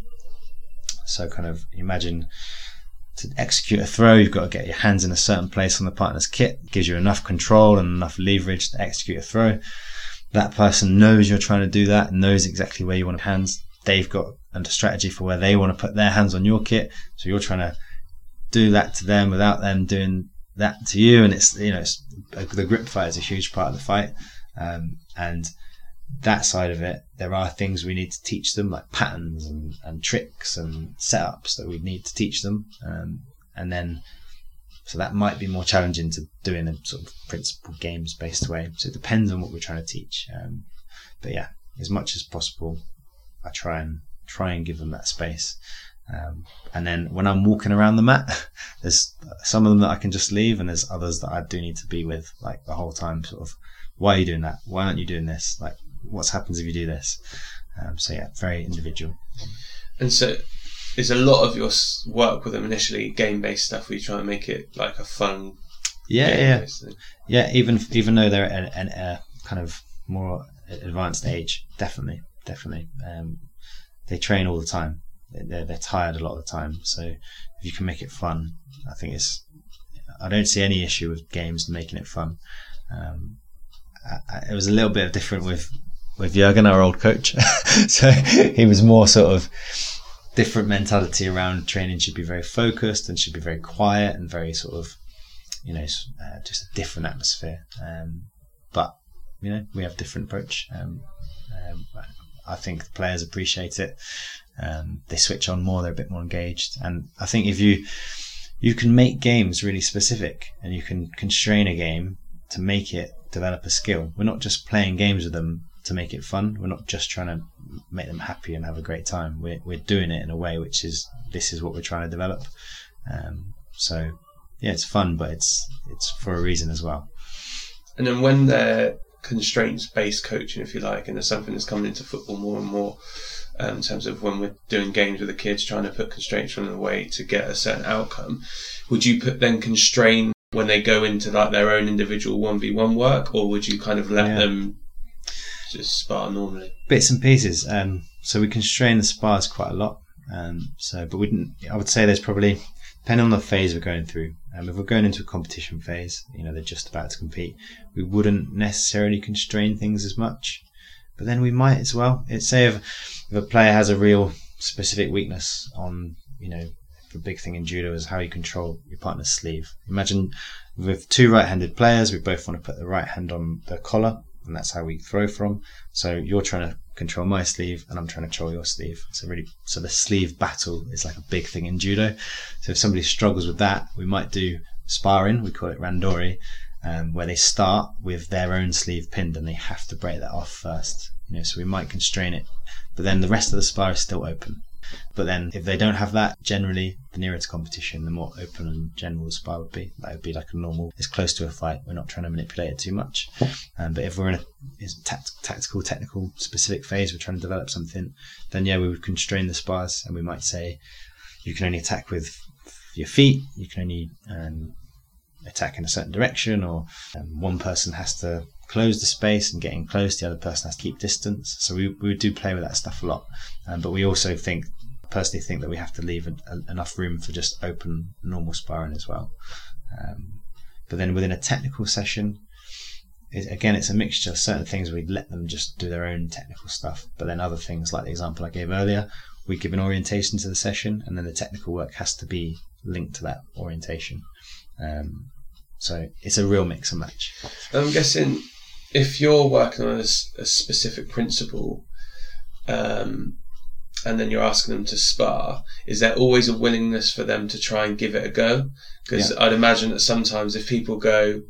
So kind of imagine to execute a throw, you've got to get your hands in a certain place on the partner's kit. It gives you enough control and enough leverage to execute a throw. That person knows you're trying to do that, knows exactly where you want hands. They've got a strategy for where they want to put their hands on your kit. So you're trying to do that to them without them doing that to you. And it's, you know, it's, the grip fight is a huge part of the fight. Um, and that side of it, there are things we need to teach them, like patterns and, and tricks and setups that we need to teach them. Um, and then, so that might be more challenging to do in a sort of principle games based way. So it depends on what we're trying to teach. Um, but yeah, as much as possible, I try and try and give them that space. Um, and then when I'm walking around the mat, there's some of them that I can just leave, and there's others that I do need to be with, like the whole time. Sort of, why are you doing that? Why aren't you doing this? Like, what happens if you do this? Um, so yeah, very individual. And so, is a lot of your work with them initially game-based stuff? Where you try and make it like a fun, Yeah, yeah, thing? yeah. Even even though they're at an, a kind of more advanced age, definitely, definitely. Um, they train all the time. They're, they're tired a lot of the time. So if you can make it fun, I think it's. I don't see any issue with games making it fun. Um, I, I, it was a little bit different with with Jurgen, our old coach. so he was more sort of different mentality around training should be very focused and should be very quiet and very sort of, you know, uh, just a different atmosphere. Um, but you know, we have different approach. Um, um, I think the players appreciate it. Um, they switch on more. They're a bit more engaged. And I think if you you can make games really specific and you can constrain a game to make it develop a skill. We're not just playing games with them to make it fun. We're not just trying to make them happy and have a great time. We're we're doing it in a way which is this is what we're trying to develop. Um, so yeah, it's fun, but it's it's for a reason as well. And then when they're constraints based coaching, if you like, and there's something that's coming into football more and more um, in terms of when we're doing games with the kids, trying to put constraints on the way to get a certain outcome. Would you put then constrain when they go into like their own individual one v one work, or would you kind of let yeah. them just spar normally? Bits and pieces. Um, so we constrain the spars quite a lot. Um, so, but we didn't. I would say there's probably depending on the phase we're going through. Um, if we're going into a competition phase, you know, they're just about to compete, we wouldn't necessarily constrain things as much. But then we might as well. It's say if, if a player has a real specific weakness on, you know, the big thing in judo is how you control your partner's sleeve. Imagine with two right-handed players, we both want to put the right hand on the collar, and that's how we throw from. So you're trying to control my sleeve and I'm trying to control your sleeve. So really, so the sleeve battle is like a big thing in judo. So if somebody struggles with that, we might do sparring. We call it randori, um, where they start with their own sleeve pinned and they have to break that off first. You know, so we might constrain it, but then the rest of the spar is still open. But then if they don't have that, generally the nearer to competition, the more open and general the spar would be. That would be like a normal, it's close to a fight. We're not trying to manipulate it too much. Um, but if we're in a tact- tactical, technical, specific phase, we're trying to develop something, then yeah, we would constrain the spars and we might say you can only attack with your feet, you can only um, attack in a certain direction, or um, one person has to close the space and getting close, the other person has to keep distance. So we, we do play with that stuff a lot. Um, but we also think, personally think that we have to leave a, enough room for just open normal sparring as well. Um, but then within a technical session, it, again, it's a mixture. Of Certain things we let them just do their own technical stuff, but then other things, like the example I gave earlier, we give an orientation to the session, and then the technical work has to be linked to that orientation. Um, so it's a real mix and match. I'm guessing if you're working on a, a specific principle, um, and then you're asking them to spar, is there always a willingness for them to try and give it a go? Because yeah. I'd imagine that sometimes if people go,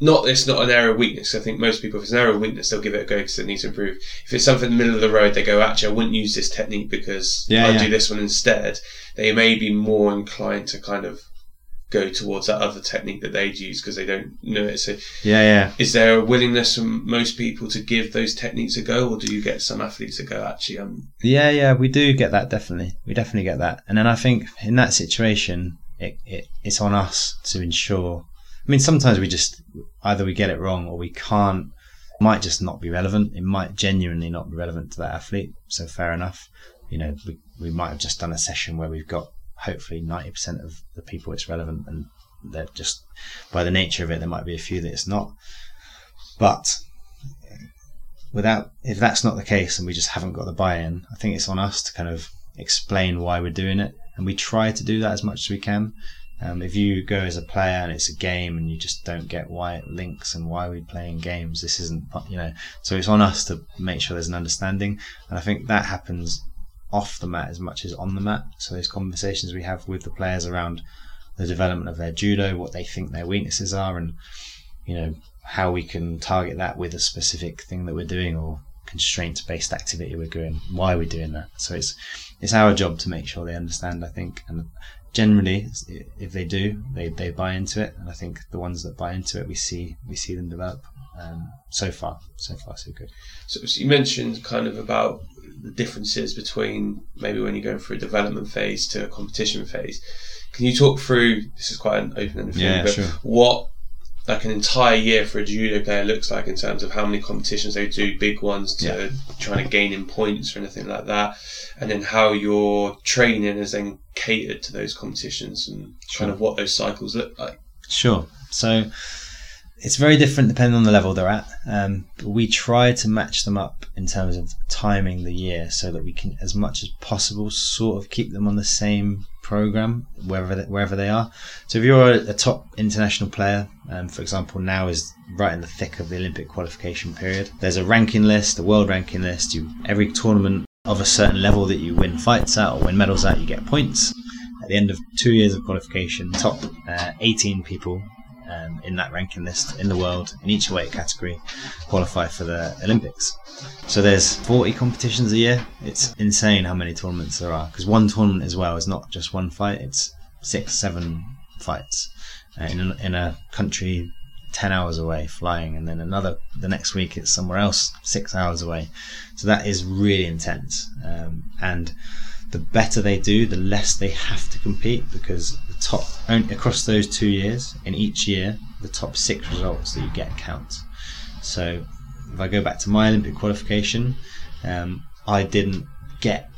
not it's not an area of weakness. I think most people, if it's an area of weakness, they'll give it a go because it needs to improve. If it's something in the middle of the road, they go, actually, I wouldn't use this technique because yeah, I'll yeah. do this one instead. They may be more inclined to kind of go towards that other technique that they'd use because they don't know it. So, yeah, yeah. Is there a willingness from most people to give those techniques a go, or do you get some athletes that go, actually, um, yeah, yeah, we do get that definitely. We definitely get that, and then I think in that situation, it, it it's on us to ensure. I mean, sometimes we just either we get it wrong or we can't. Might just not be relevant. It might genuinely not be relevant to that athlete. So fair enough. You know, we we might have just done a session where we've got hopefully 90% of the people it's relevant and they're just by the nature of it there might be a few that it's not. But without if that's not the case and we just haven't got the buy-in. I think it's on us to kind of explain why we're doing it and we try to do that as much as we can. Um, if you go as a player and it's a game and you just don't get why it links and why we're playing games this isn't you know so it's on us to make sure there's an understanding and i think that happens off the mat as much as on the mat. So those conversations we have with the players around the development of their judo, what they think their weaknesses are, and you know how we can target that with a specific thing that we're doing or constraint-based activity we're doing, why we're doing that. So it's it's our job to make sure they understand. I think, and generally, if they do, they, they buy into it, and I think the ones that buy into it, we see we see them develop. Um, so far, so far, so good. So, so you mentioned kind of about the differences between maybe when you're going through a development phase to a competition phase. Can you talk through? This is quite an open-ended thing, yeah, but sure. what like an entire year for a judo player looks like in terms of how many competitions they do, big ones to Yeah. trying to gain in points or anything like that, and then how your training is then catered to those competitions and kind of what those cycles look like. Sure. So it's very different depending on the level they're at. Um, we try to match them up in terms of timing the year so that we can, as much as possible, sort of keep them on the same program wherever they, wherever they are. So if you're a, a top international player, um, for example, now is right in the thick of the Olympic qualification period. There's a ranking list, a world ranking list. You every tournament of a certain level that you win fights at or win medals at, you get points. At the end of two years of qualification, top uh, 18 people um, in that ranking list in the world in each weight category qualify for the Olympics. So there's 40 competitions a year. It's insane how many tournaments there are because one tournament as well is not just one fight. It's six, seven fights uh, in a, in a country 10 hours away flying and then another the next week it's somewhere else six hours away so that is really intense um, and the better they do, the less they have to compete because top across those two years in each year, the top six results that you get count. So if I go back to my Olympic qualification, um, I didn't get.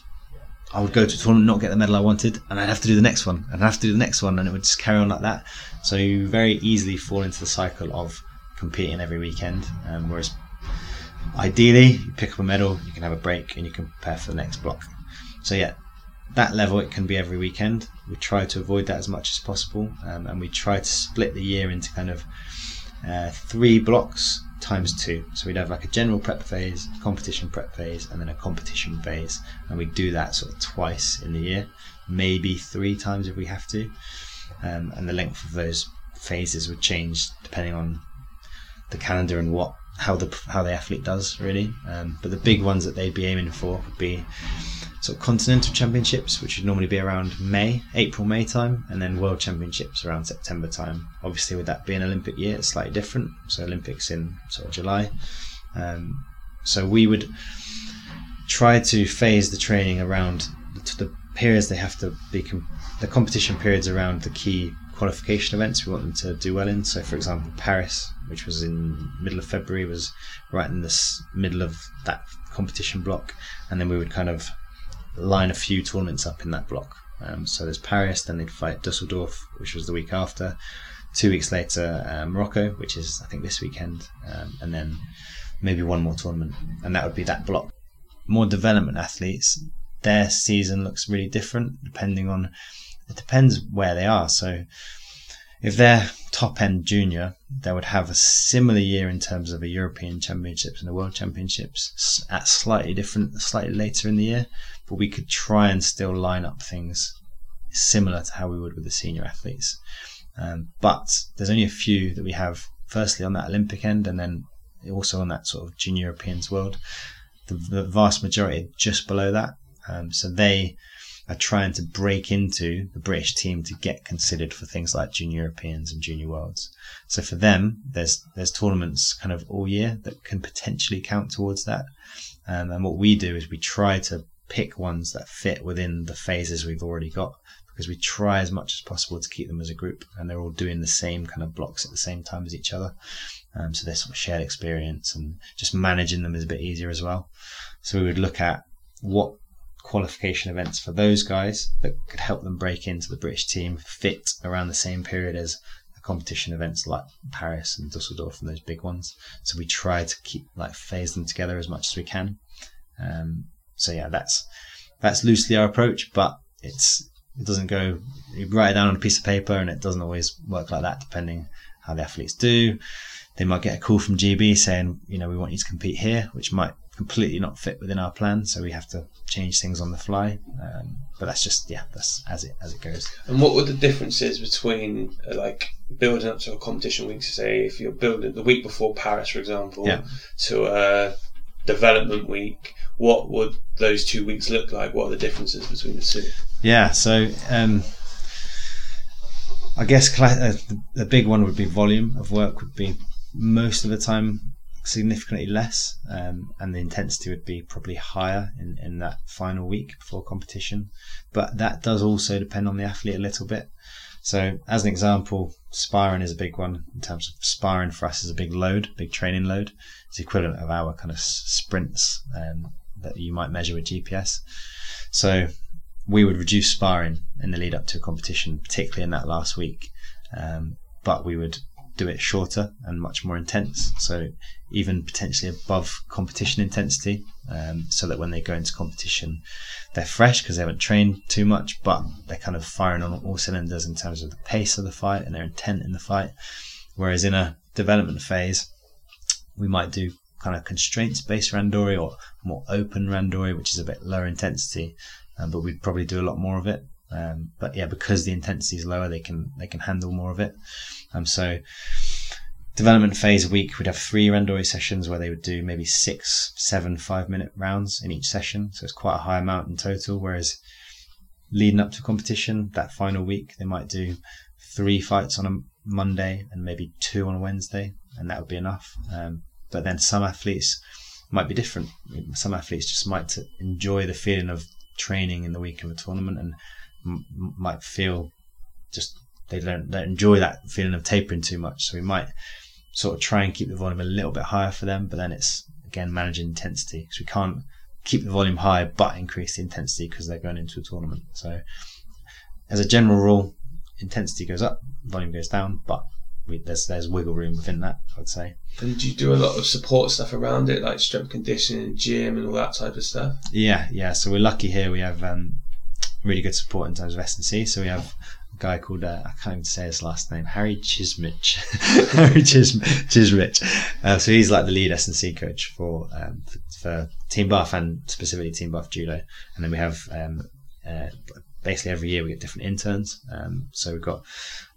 I would go to a tournament, not get the medal I wanted, and I'd have to do the next one, and I'd have to do the next one, and it would just carry on like that. So you very easily fall into the cycle of competing every weekend. Um, whereas ideally, you pick up a medal, you can have a break, and you can prepare for the next block. So yeah, that level it can be every weekend. We try to avoid that as much as possible, um, and we try to split the year into kind of uh, three blocks times two. So we'd have like a general prep phase, competition prep phase, and then a competition phase, and we do that sort of twice in the year, maybe three times if we have to. Um, and the length of those phases would change depending on the calendar and what how the how the athlete does really. Um, but the big ones that they'd be aiming for would be sort of continental championships, which would normally be around May, April, May time, and then world championships around September time. Obviously, with that being Olympic year, it's slightly different. So Olympics in sort of July. Um, so we would try to phase the training around the, the periods they have to be com- the competition periods around the key qualification events we want them to do well in. So, for example, Paris, which was in middle of February, was right in this middle of that competition block, and then we would kind of line a few tournaments up in that block. Um, so there's Paris, then they'd fight Dusseldorf, which was the week after. Two weeks later, uh, Morocco, which is I think this weekend, um, and then maybe one more tournament, and that would be that block. More development athletes, their season looks really different depending on. It depends where they are. So if they're top end junior, they would have a similar year in terms of a European Championships and a World Championships at slightly different, slightly later in the year. But we could try and still line up things similar to how we would with the senior athletes. Um, but there's only a few that we have. Firstly, on that Olympic end, and then also on that sort of junior Europeans world. The, the vast majority are just below that. Um, so they are trying to break into the British team to get considered for things like junior Europeans and junior worlds. So for them, there's there's tournaments kind of all year that can potentially count towards that. Um, and what we do is we try to pick ones that fit within the phases we've already got because we try as much as possible to keep them as a group and they're all doing the same kind of blocks at the same time as each other. Um, so there's sort of shared experience and just managing them is a bit easier as well. So we would look at what qualification events for those guys that could help them break into the British team fit around the same period as the competition events like Paris and Dusseldorf and those big ones. So we try to keep like phase them together as much as we can. Um, so yeah, that's that's loosely our approach, but it's it doesn't go. You write it down on a piece of paper, and it doesn't always work like that. Depending how the athletes do, they might get a call from GB saying, you know, we want you to compete here, which might completely not fit within our plan. So we have to change things on the fly. Um, but that's just yeah, that's as it as it goes. And what were the differences between uh, like building up to a competition week? Say if you're building the week before Paris, for example, Yeah. to a development week, what would those two weeks look like? What are the differences between the two? Yeah, so um, I guess cla- uh, the, the big one would be volume of work would be most of the time significantly less, um, and the intensity would be probably higher in, in that final week before competition. But that does also depend on the athlete a little bit. So, as an example, sparring is a big one in terms of sparring for us is a big load, big training load. It's equivalent of our kind of sprints um, that you might measure with GPS. So, we would reduce sparring in the lead up to a competition, particularly in that last week. Um, but we would do it shorter and much more intense. So even potentially above competition intensity, um, so that when they go into competition, they're fresh because they haven't trained too much, but they're kind of firing on all cylinders in terms of the pace of the fight and their intent in the fight. Whereas in a development phase, we might do kind of constraints based randori or more open randori, which is a bit lower intensity, um, but we'd probably do a lot more of it. Um, but yeah, because the intensity is lower, they can they can handle more of it. Um, so development phase a week, we'd have three randori sessions where they would do maybe six, seven, five minute rounds in each session. So it's quite a high amount in total. Whereas leading up to competition, that final week, they might do three fights on a Monday and maybe two on a Wednesday, and that would be enough. Um, but then some athletes might be different. Some athletes just might enjoy the feeling of training in the week of a tournament and m- might feel just they don't, don't enjoy that feeling of tapering too much. So we might sort of try and keep the volume a little bit higher for them, but then it's again managing intensity because we can't keep the volume high but increase the intensity because they're going into a tournament. So as a general rule, intensity goes up, volume goes down, but we, there's there's wiggle room within that. I'd say. And do you do a lot of support stuff around it, like strength conditioning, gym, and all that type of stuff? Yeah, yeah. So we're lucky here. We have um, really good support in terms of S and C. So we have guy called uh, I can't even say his last name, Harry Chismich. Harry Chism- Chismich. Uh, so he's like the lead S and C coach for, um, for, Team Bath and specifically Team Bath Judo. And then we have um, uh, basically every year we get different interns. Um, so we've got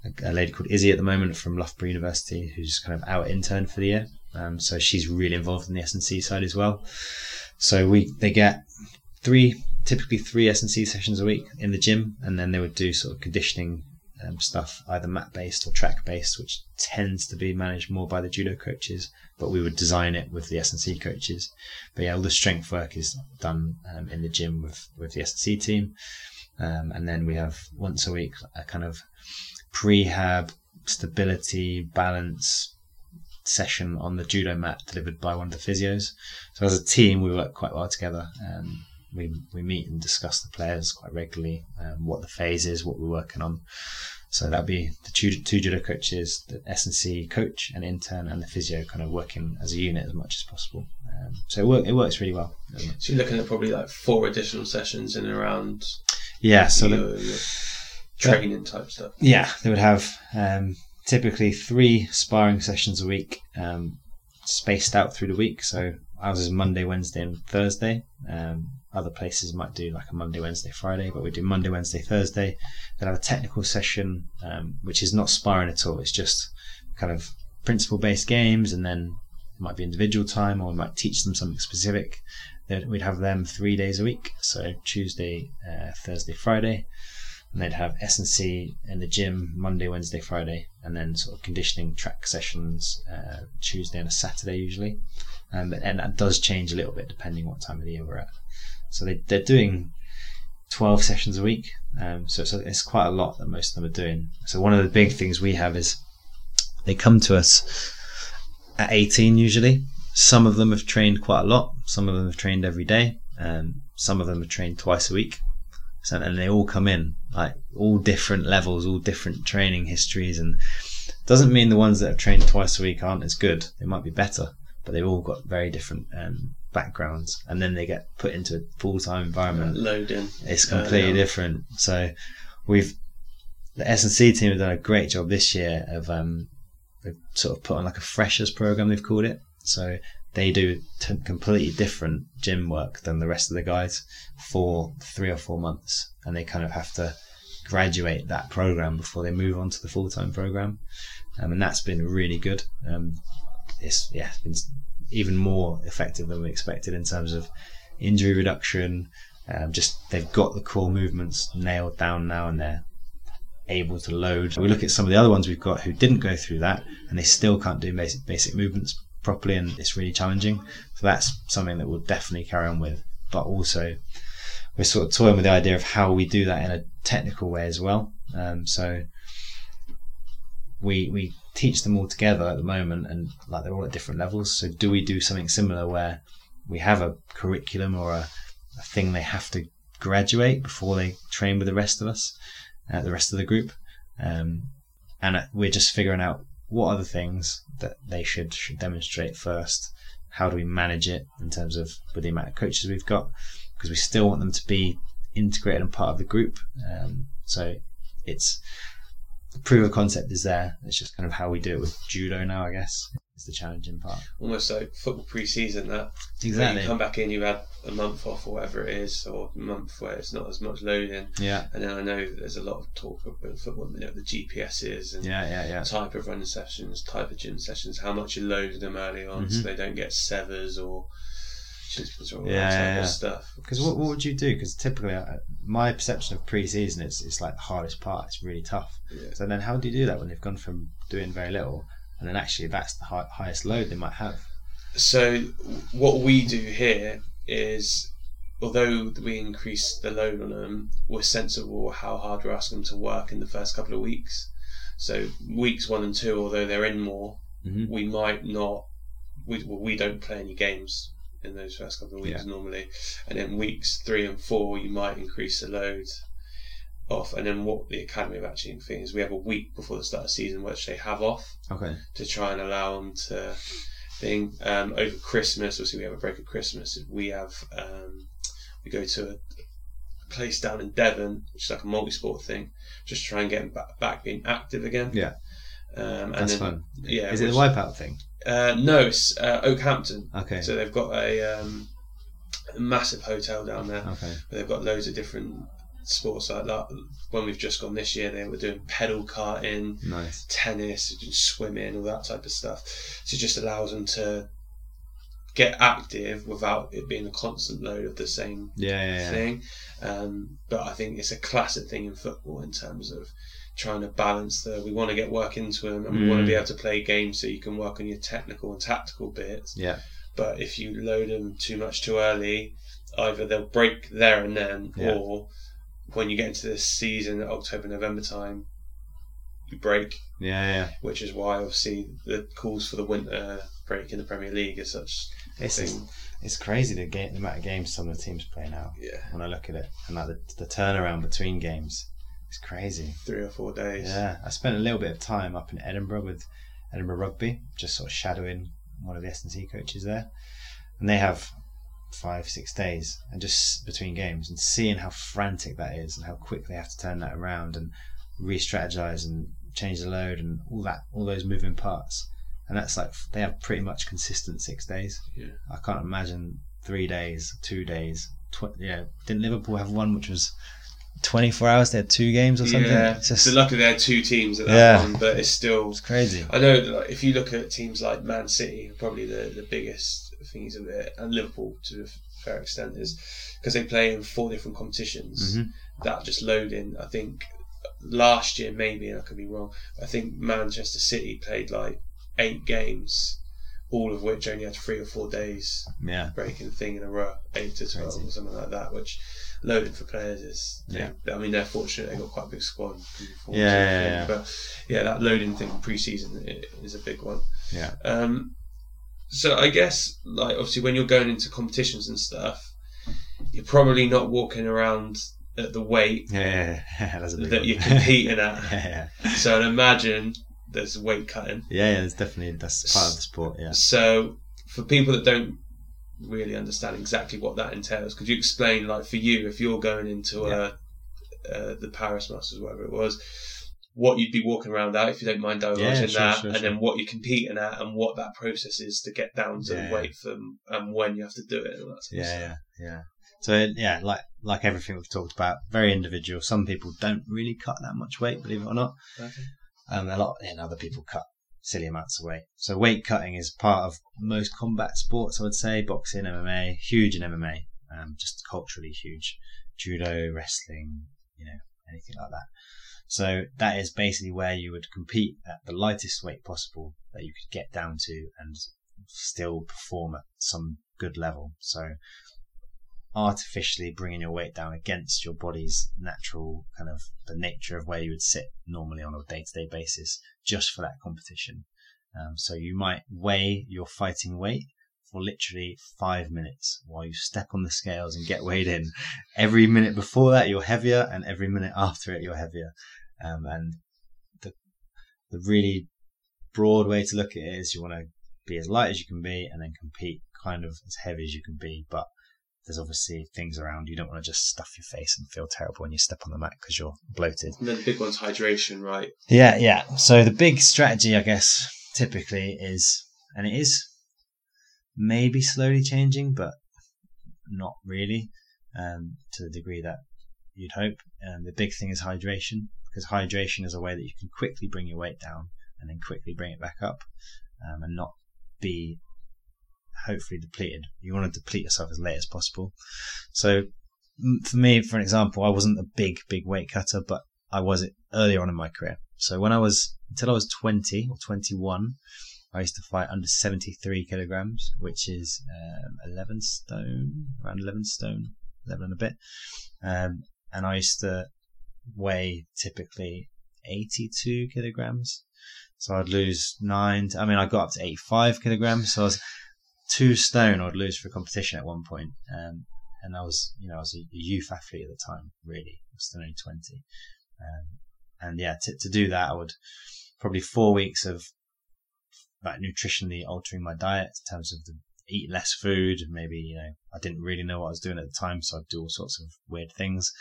a, a, lady called Izzy at the moment from Loughborough University who's kind of our intern for the year. Um, so she's really involved in the S&C side as well. So we they get three typically three S&C sessions a week in the gym, and then they would do sort of conditioning um, stuff, either mat based or track based, which tends to be managed more by the judo coaches. But we would design it with the S&C coaches. But yeah, all the strength work is done um, in the gym with with the S&C team. Um, and then we have once a week a kind of prehab stability balance session on the judo mat delivered by one of the physios. So as a team, we work quite well together. Um, we we meet and discuss the players quite regularly, um, what the phase is, what we're working on. So that'll be the two, two judo coaches, the S and C coach and intern, and the physio kind of working as a unit as much as possible. Um, so it, work, it works really well. So you're looking at probably like four additional sessions in around yeah, so your, the, your training type stuff. Yeah, they would have um, typically three sparring sessions a week, um, spaced out through the week. So ours is Monday, Wednesday, and Thursday. Um, other places might do like a Monday, Wednesday, Friday, but we do Monday, Wednesday, Thursday. Then have a technical session, um, which is not sparring at all. It's just kind of principle based games, and then it might be individual time, or we might teach them something specific. Then we'd have them three days a week, so Tuesday, uh, Thursday, Friday, and they'd have S and C in the gym Monday, Wednesday, Friday, and then sort of conditioning track sessions uh, Tuesday and a Saturday usually. Um, and that does change a little bit depending what time of the year we're at. So they, they're doing 12 sessions a week. Um, so it's, it's quite a lot that most of them are doing. So one of the big things we have is they come to us at 18 usually. Some of them have trained quite a lot. Some of them have trained every day. Um, some of them have trained twice a week. So, and they all come in like all different levels, all different training histories, and doesn't mean the ones that have trained twice a week aren't as good. They might be better, but they've all got very different um, backgrounds, and then they get put into a full time environment. Loading. It's completely yeah. different. So we've the S and C team have done a great job this year of um, they've sort of put on like a freshers program they've called it. So they do t- completely different gym work than the rest of the guys for three or four months, and they kind of have to graduate that program before they move on to the full time program, um, and that's been really good. Um, it's yeah, it's been even more effective than we expected in terms of injury reduction. Um, just they've got the core movements nailed down now, and they're able to load. We look at some of the other ones we've got who didn't go through that, and they still can't do basic basic movements properly, and it's really challenging. So that's something that we'll definitely carry on with. But also, we're sort of toying with the idea of how we do that in a technical way as well. Um, so we we teach them all together at the moment, and like they're all at different levels. So do we do something similar where we have a curriculum or a, a thing they have to graduate before they train with the rest of us, uh, the rest of the group, um, and uh, we're just figuring out what are the things that they should should demonstrate first. How do we manage it in terms of with the amount of coaches we've got? Because we still want them to be integrated and part of the group. Um, so it's proof of concept is there. It's just kind of how we do it with judo now, I guess, It's the challenging part. Almost like football pre-season. That Exactly. You come back in, you had a month off or whatever it is, or a month where it's not as much loading. Yeah, And then I know there's a lot of talk about football, you know, the GPSs and yeah, yeah, yeah. type of running sessions, type of gym sessions, how much you load them early on so Mhm. they don't get severs or chispas all Yeah, that type yeah, of yeah. stuff. Because what, what would you do? Because typically, uh, my perception of pre-season is it's like the hardest part. It's really tough. Yeah. So then, how do you do that when they've gone from doing very little, and then actually that's the hi- highest load they might have? So what we do here is, although we increase the load on them, we're sensible how hard we're asking them to work in the first couple of weeks. So weeks one and two, although they're in more, Mhm. we might not. We well, we don't play any games in those first couple of weeks Yeah. normally, and then weeks three and four you might increase the load off, and then what the academy have actually thing is we have a week before the start of the season which they have off Okay. to try and allow them to thing um, over Christmas. Obviously, we have a break at Christmas. We have um, we go to a place down in Devon, which is like a multi-sport thing, just to try and get them back, back being active again. Yeah. Um, and That's then, fun. Yeah, Is it which- the wipeout thing? Uh, no, it's uh, Okehampton. Okay. So they've got a, um, massive hotel down there. Okay. Where they've got loads of different sports like that. When we've just gone this year, they were doing pedal karting, Nice. tennis, swimming, all that type of stuff. So it just allows them to get active without it being a constant load of the same Yeah, yeah, yeah. thing. Um, but I think it's a classic thing in football in terms of trying to balance the. We want to get work into them, and we want to be Mm. able to play games so you can work on your technical and tactical bits. Yeah. But if you load them too much too early, either they'll break there and then, Yeah. or when you get into this season, October November time, you break Yeah, yeah. which is why obviously the calls for the winter break in the Premier League is such It's just, it's crazy the game, the amount of games some of the teams play now. Yeah, When I look at it, and like the, the turnaround between games, it's crazy. three or four days. Yeah, I spent a little bit of time up in Edinburgh with Edinburgh Rugby, just sort of shadowing one of the S and C coaches there, and they have five, six days, and just between games, and seeing how frantic that is, and how quick they have to turn that around and re-strategize and change the load and all that, all those moving parts, and that's like they have pretty much consistent six days. Yeah. I can't imagine three days, two days. Tw- yeah, didn't Liverpool have one which was 24 hours? They had two games or something. Yeah. It's just So luckily they had two teams at that Yeah. one, but it's still. it's crazy. I know that like, if you look at teams like Man City, probably the, the biggest things of it, and Liverpool to a fair extent is because they play in four different competitions. Mhm. That just loading, I think last year maybe, and I could be wrong. I think Manchester City played like eight games, all of which only had three or four days Yeah. breaking thing in a row, eight to twelve Crazy. or something like that, which loaded for players is. Yeah. I mean, they're fortunate they got quite a big squad. Yeah, yeah, yeah. But yeah, that loading thing pre-season is a big one. Yeah. Um, so I guess like obviously when you're going into competitions and stuff, you're probably not walking around at the weight Yeah, yeah, yeah. that's a that one. you're competing at. yeah, yeah, So I'd imagine there's weight cutting. yeah, yeah. It's definitely that's part of the sport. Yeah. So, for people that don't really understand exactly what that entails, could you explain, like, for you, if you're going into uh uh, the Paris Masters, whatever it was, what you'd be walking around at, if you don't mind divulging Yeah, sure, that, sure, and sure. then what you're competing at, and what that process is to get down to Yeah. the weight from, and when you have to do it, and that Yeah, yeah, yeah. So yeah, like like everything we've talked about, very individual. Some people don't really cut that much weight, believe it or not. Okay. Um, a lot, and other people cut silly amounts of weight. So weight cutting is part of most combat sports, I would say. Boxing, MMA, huge in MMA, um, just culturally huge. Judo, wrestling, you know, anything like that. So that is basically where you would compete at the lightest weight possible that you could get down to and still perform at some good level. So artificially bringing your weight down against your body's natural kind of the nature of where you would sit normally on a day to day basis just for that competition. Um, so you might weigh your fighting weight for literally five minutes while you step on the scales and get weighed in. Every minute before that, you're heavier, and every minute after it, you're heavier. Um, and the the really broad way to look at it is you want to be as light as you can be, and then compete kind of as heavy as you can be, but there's obviously things around. You don't want to just stuff your face and feel terrible when you step on the mat because you're bloated. And then the big one's hydration, right? Yeah, yeah. So the big strategy, I guess, typically is, and it is maybe slowly changing, but not really um, to the degree that you'd hope. Um, the big thing is hydration because hydration is a way that you can quickly bring your weight down and then quickly bring it back up um, and not be hopefully depleted. You want to deplete yourself as late as possible. So for me, for an example, I wasn't a big, big weight cutter, but I was it earlier on in my career. So when I was until I was 20 or 21, I used to fight under 73 kilograms, which is um, 11 stone, around 11 stone, 11 and a bit. Um, and I used to weigh typically 82 kilograms. So I'd lose nine. To, I mean, I got up to 85 kilograms. So I was two stone I'd lose for a competition at one point. Um, and I was, you know, I was a, youth athlete at the time, really. I was still only 20. Um, and yeah, to, to do that, I would probably four weeks of like nutritionally altering my diet in terms of the eat less food. Maybe, you know, I didn't really know what I was doing at the time. So I'd do all sorts of weird things.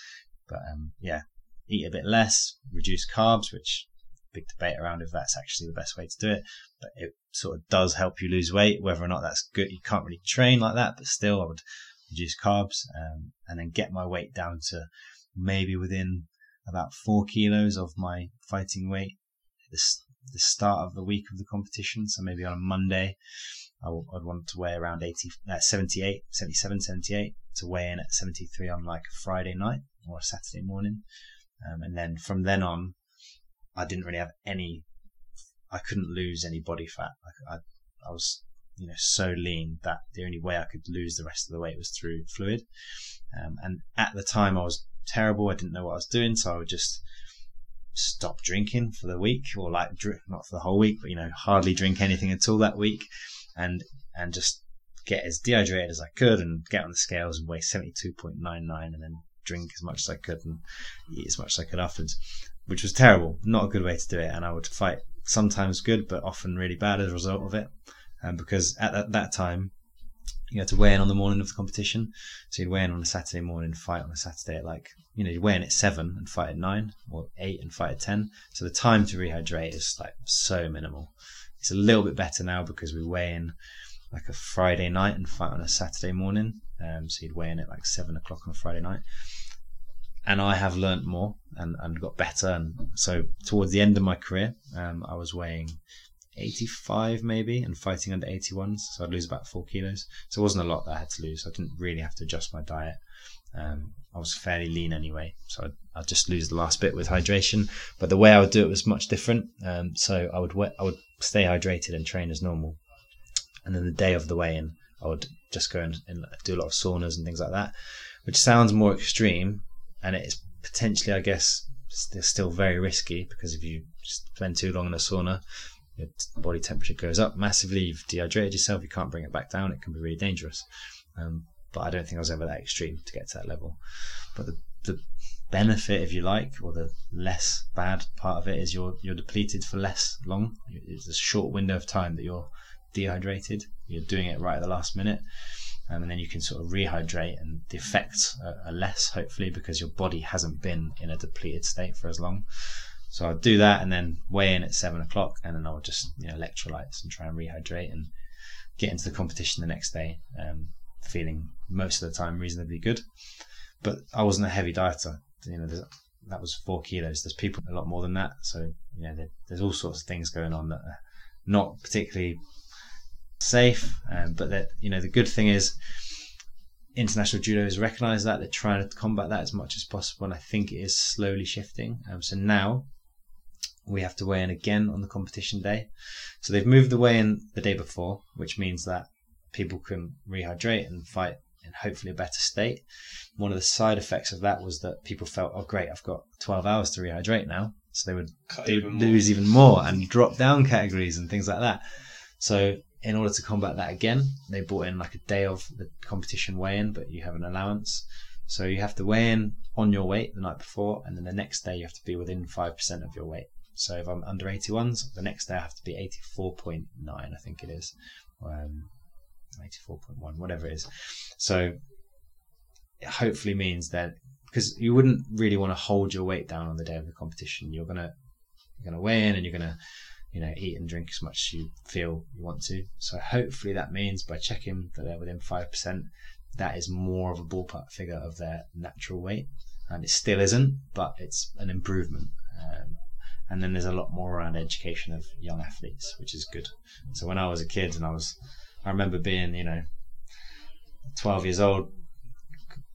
But, um, yeah, eat a bit less, reduce carbs, which big debate around if that's actually the best way to do it. But it sort of does help you lose weight. Whether or not that's good, you can't really train like that. But still, I would reduce carbs um, and then get my weight down to maybe within about four kilos of my fighting weight at the, the start of the week of the competition. So maybe on a Monday, I would, I'd want to weigh around 80, uh, 78, 77, 78 to weigh in at 73 on like a Friday night or a Saturday morning. Um, and then from then on, I didn't really have any. I couldn't lose any body fat. I, I, I was you know so lean that the only way I could lose the rest of the weight was through fluid. Um, and at the time, I was terrible. I didn't know what I was doing, so I would just stop drinking for the week, or like not for the whole week, but you know hardly drink anything at all that week, and and just get as dehydrated as I could and get on the scales and weigh 72.99 and then drink as much as I could and eat as much as I could afterwards which was terrible. Not a good way to do it. And I would fight sometimes good, but often really bad as a result of it. Um, because at that, that time, you had to weigh in on the morning of the competition. So you'd weigh in on a Saturday morning, fight on a Saturday at like, you know, you'd weigh in at seven and fight at nine or eight and fight at 10. So the time to rehydrate is like so minimal. It's a little bit better now because we weigh in like a Friday night and fight on a Saturday morning. Um, so you'd weigh in at like seven o'clock on a Friday night and I have learnt more and, and got better. And so towards the end of my career, um, I was weighing 85 maybe and fighting under 81s. So I'd lose about four kilos. So it wasn't a lot that I had to lose. I didn't really have to adjust my diet. Um, I was fairly lean anyway, so I'd, I'd, just lose the last bit with hydration. But the way I would do it was much different. Um, so I would I would stay hydrated and train as normal, and then the day of the weigh-in, I would just go and, and do a lot of saunas and things like that, which sounds more extreme, and it's potentially, I guess, still very risky because if you spend too long in a sauna, your body temperature goes up massively. You've dehydrated yourself. You can't bring it back down. It can be really dangerous. Um, but I don't think I was ever that extreme to get to that level. But the, the benefit, if you like, or the less bad part of it is you're you're depleted for less long. It's a short window of time that you're dehydrated. You're doing it right at the last minute um, and then you can sort of rehydrate, and the effects are, are, less, hopefully, because your body hasn't been in a depleted state for as long. So I'd do that, and then weigh in at seven o'clock, and then I would just you know electrolytes and try and rehydrate and get into the competition the next day, um, feeling most of the time reasonably good. But I wasn't a heavy dieter. You know, that was four kilos. There's people a lot more than that. So you know, there, there's all sorts of things going on that are not particularly safe. Um, but that you know the good thing is international judo has recognised that they're trying to combat that as much as possible, and I think it is slowly shifting. Um, so now we have to weigh in again on the competition day. So they've moved the weigh in the day before, which means that people can rehydrate and fight in hopefully a better state. One of the side effects of that was that people felt, oh great, I've got 12 hours to rehydrate now, so they would, even lose even more and drop down categories and things like that. So in order to combat that again, they brought in like a day of the competition weigh-in, but you have an allowance. So you have to weigh in on your weight the night before, and then the next day you have to be within five percent of your weight. So if I'm under 81s, the next day I have to be 84.9, I think it is, um, 84.1, whatever it is. So it hopefully means that because you wouldn't really want to hold your weight down on the day of the competition. You're gonna you're gonna weigh in and you're gonna you know eat and drink as much as you feel you want to. So hopefully that means by checking that they're within five percent, that is more of a ballpark figure of their natural weight, and it still isn't, but it's an improvement. Um, and then there's a lot more around education of young athletes, which is good. So when I was a kid and I was, I remember being, you know, 12 years old,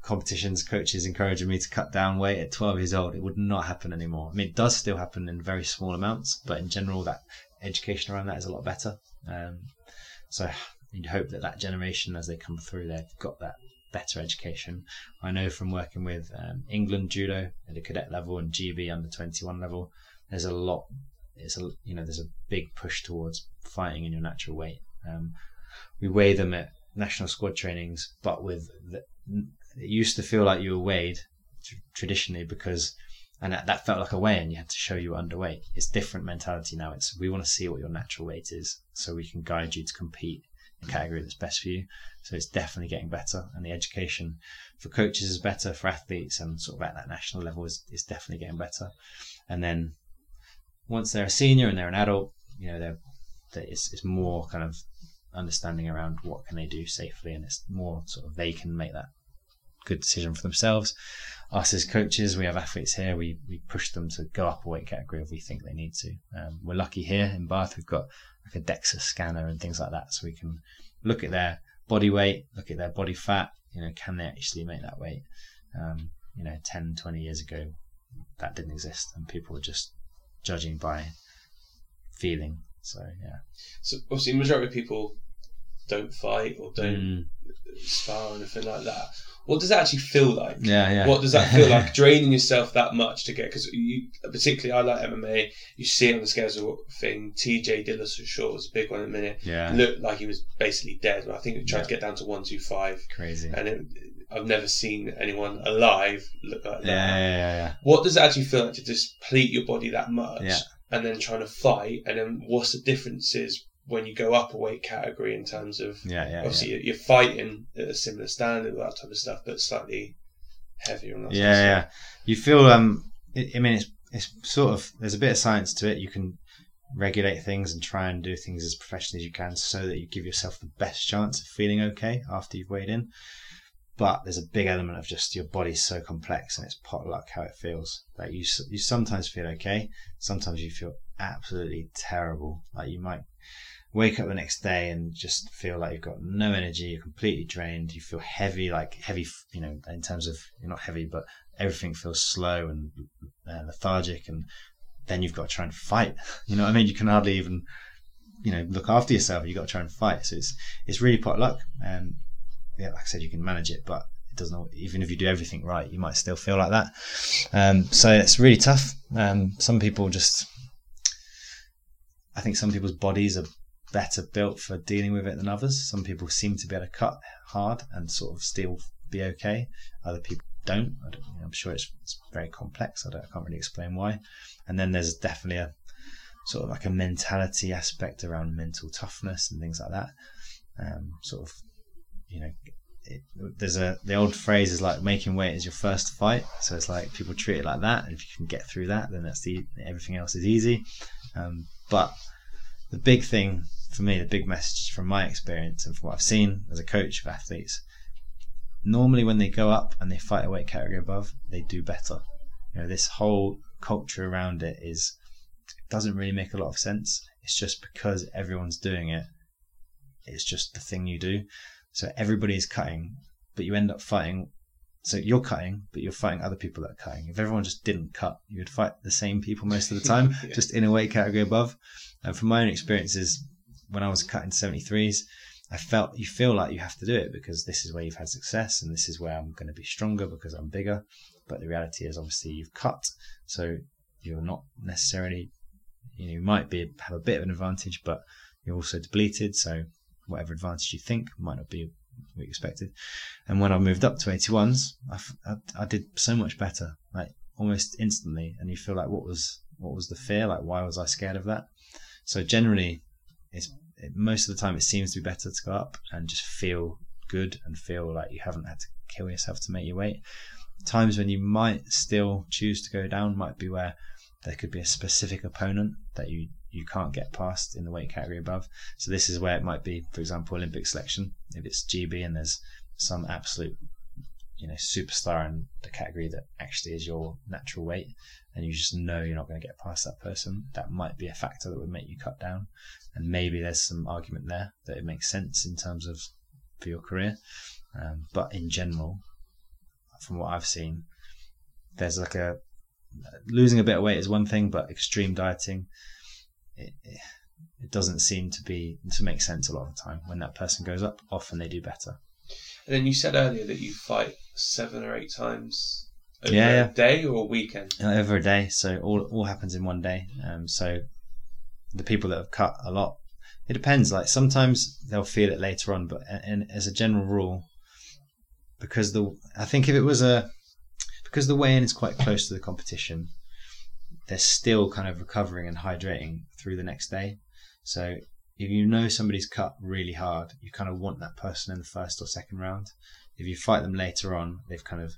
competitions, coaches encouraging me to cut down weight at 12 years old. It would not happen anymore. I mean, it does still happen in very small amounts, but in general, that education around that is a lot better. Um, so you'd hope that that generation, as they come through, they've got that better education. I know from working with um, England judo at the cadet level and GB under 21 level, there's a lot. It's a you know there's a big push towards fighting in your natural weight. Um, we weigh them at national squad trainings, but with the, it used to feel like you were weighed tr- traditionally because and that, that felt like a weigh and you had to show you were underweight. It's different mentality now. It's we want to see what your natural weight is so we can guide you to compete in a category that's best for you. So it's definitely getting better and the education for coaches is better, for athletes and sort of at that national level is, is definitely getting better. And then once they're a senior and they're an adult, you know, they're, they it's, it's more kind of understanding around what can they do safely and it's more sort of they can make that good decision for themselves. Us as coaches, we have athletes here. We we push them to go up a weight category if we think they need to. Um, we're lucky here in Bath. We've got like a DEXA scanner and things like that, so we can look at their body weight, look at their body fat. You know, can they actually make that weight? Um, you know, 10, 20 years ago, that didn't exist, and people were just judging by feeling. So yeah, So obviously, majority of people don't fight or don't Mm, spar or anything like that. What does that actually feel like? yeah, yeah. What does that feel like? Draining yourself that much to get because you, particularly, I like MMA. You see it on the schedule thing. TJ Dillashaw was a big one in a minute. yeah, Looked like he was basically dead. I think he tried Yeah. to get down to one two five, crazy. And it, I've never seen anyone alive look like that. yeah, yeah, yeah. What does it actually feel like to deplete your body that much, Yeah. and then trying to fight? And then what's the differences when you go up a weight category in terms of Yeah, yeah, obviously you're- you're fighting at a similar standard, all that type of stuff, but slightly heavier and that yeah, yeah. You feel um, I mean, it's it's sort of there's a bit of science to it. You can regulate things and try and do things as professionally as you can, so that you give yourself the best chance of feeling okay after you've weighed in. But there's a big element of just your body's so complex and it's potluck how it feels. Like you, you sometimes feel okay, sometimes you feel absolutely terrible. Like you might wake up the next day and just feel like you've got no energy, you're completely drained, you feel heavy, like heavy, you know, in terms of you're not heavy, but everything feels slow and uh, lethargic, and then you've got to try and fight. You know what I mean? You can hardly even, you know, look after yourself. You've got to try and fight. So it's it's really potluck, and yeah, like I said, you can manage it, but it doesn't. Even if you do everything right, you might still feel like that. Um, so it's really tough. Um, some people just, I think some people's bodies are better built for dealing with it than others. Some people seem to be able to cut hard and sort of still be okay. Other people don't. I I'm sure it's, it's very complex. I, I can't really explain why. And then there's definitely a sort of like a mentality aspect around mental toughness and things like that. Um, sort of, you know, it, there's a the old phrase is like making weight is your first fight. So it's like people treat it like that. And if you can get through that, then that's the everything else is easy. Um, but the big thing for me, the big message from my experience and from what I've seen as a coach of athletes, normally when they go up and they fight a weight category above, they do better. You know, this whole culture around it is doesn't really make a lot of sense. It's just because everyone's doing it. It's just the thing you do. So everybody is cutting, but you end up fighting. So you're cutting, but you're fighting other people that are cutting. If everyone just didn't cut, you would fight the same people most of the time, Yeah. just in a weight category above. And from my own experiences, when I was cutting 73s, I felt you feel like you have to do it because this is where you've had success and this is where I'm going to be stronger because I'm bigger. But the reality is, obviously, you've cut, so you're not necessarily, you know, you might be have a bit of an advantage, but you're also depleted. So whatever advantage you think might not be what you expected. And when I moved up to 81s, I, I, I did so much better, like almost instantly. And you feel like, what was what was the fear? Like, why was I scared of that? So generally, it's it, most of the time it seems to be better to go up and just feel good and feel like you haven't had to kill yourself to make your weight. Times when you might still choose to go down might be where there could be a specific opponent that you you can't get past in the weight category above. So this is where it might be, for example, Olympic selection. If it's GB and there's some absolute, you know, superstar in the category that actually is your natural weight, and you just know you're not going to get past that person, that might be a factor that would make you cut down. And maybe there's some argument there that it makes sense in terms of for your career. Um, but in general, from what I've seen, there's like a losing a bit of weight is one thing, but extreme dieting, it, it doesn't seem to be to make sense a lot of the time. When that person goes up, often they do better. And then you said earlier that you fight seven or eight times over Yeah, a yeah. day or a weekend. Uh, over a day, so all all happens in one day. Um, so the people that have cut a lot, it depends. Like sometimes they'll feel it later on, but and as a general rule, because the I think if it was a because the weigh-in is quite close to the competition, they're still kind of recovering and hydrating through the next day. So if you know somebody's cut really hard, you kind of want that person in the first or second round. If you fight them later on, they've kind of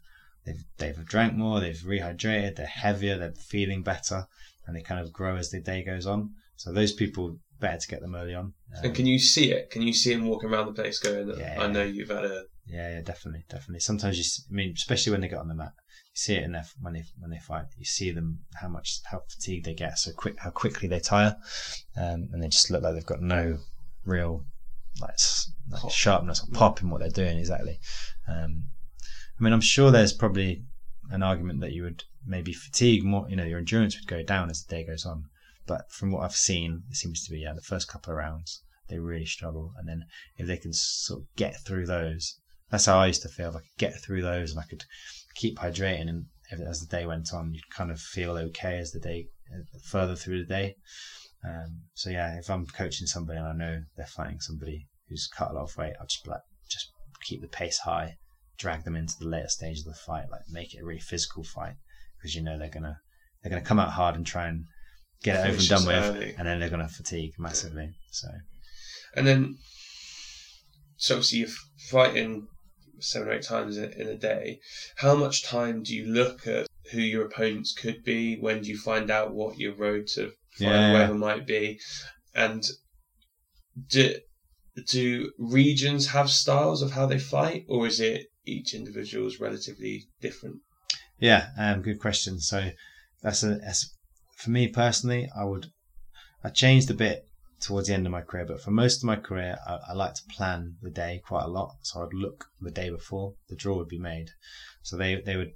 they've they've drank more, they've rehydrated, they're heavier, they're feeling better, and they kind of grow as the day goes on. So those people better to get them early on. Um, And can you see it? Can you see him walking around the place going, Yeah. I know you've had a. Yeah, yeah, definitely, definitely. Sometimes you, I mean, especially when they get on the mat, you see it in their when they when they fight. You see them how much how fatigued they get, so quick how quickly they tire, um, and they just look like they've got no real like, like sharpness or pop in what they're doing exactly. Um, I mean, I'm sure there's probably an argument that you would maybe fatigue more. You know, your endurance would go down as the day goes on. But from what I've seen, it seems to be yeah, the first couple of rounds they really struggle, and then if they can sort of get through those, that's how I used to feel. If I could get through those and I could keep hydrating, and as the day went on, you'd kind of feel okay as the day uh, further through the day. Um, so yeah, if I'm coaching somebody and I know they're fighting somebody who's cut a lot of weight, I'll just like, just keep the pace high, drag them into the later stage of the fight, like make it a really physical fight because you know they're gonna they're gonna come out hard and try and get it over and done with, early. and then they're gonna fatigue massively. So And then, so obviously you're fighting seven or eight times in, in a day. How much time do you look at who your opponents could be? When do you find out what your road to fight Yeah. whoever might be? And do, do regions have styles of how they fight, or is it each individual is relatively different? Yeah, um, good question. So that's a for me personally. I would I changed a bit towards the end of my career, but for most of my career, I, I like to plan the day quite a lot. So I'd look the day before the draw would be made. So they they would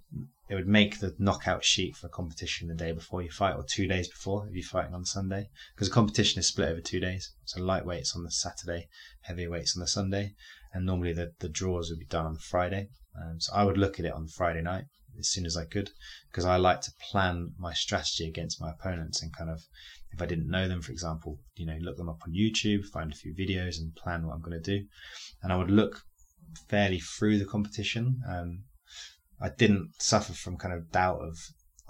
they would make the knockout sheet for a competition the day before you fight, or two days before if you're fighting on Sunday, because the competition is split over two days. So lightweights on the Saturday, heavyweights on the Sunday, and normally the the draws would be done on Friday. Um, so I would look at it on Friday night as soon as I could because I like to plan my strategy against my opponents and kind of if I didn't know them, for example, you know, look them up on YouTube, find a few videos, and plan what I'm going to do. And I would look fairly through the competition. Um, I didn't suffer from kind of doubt of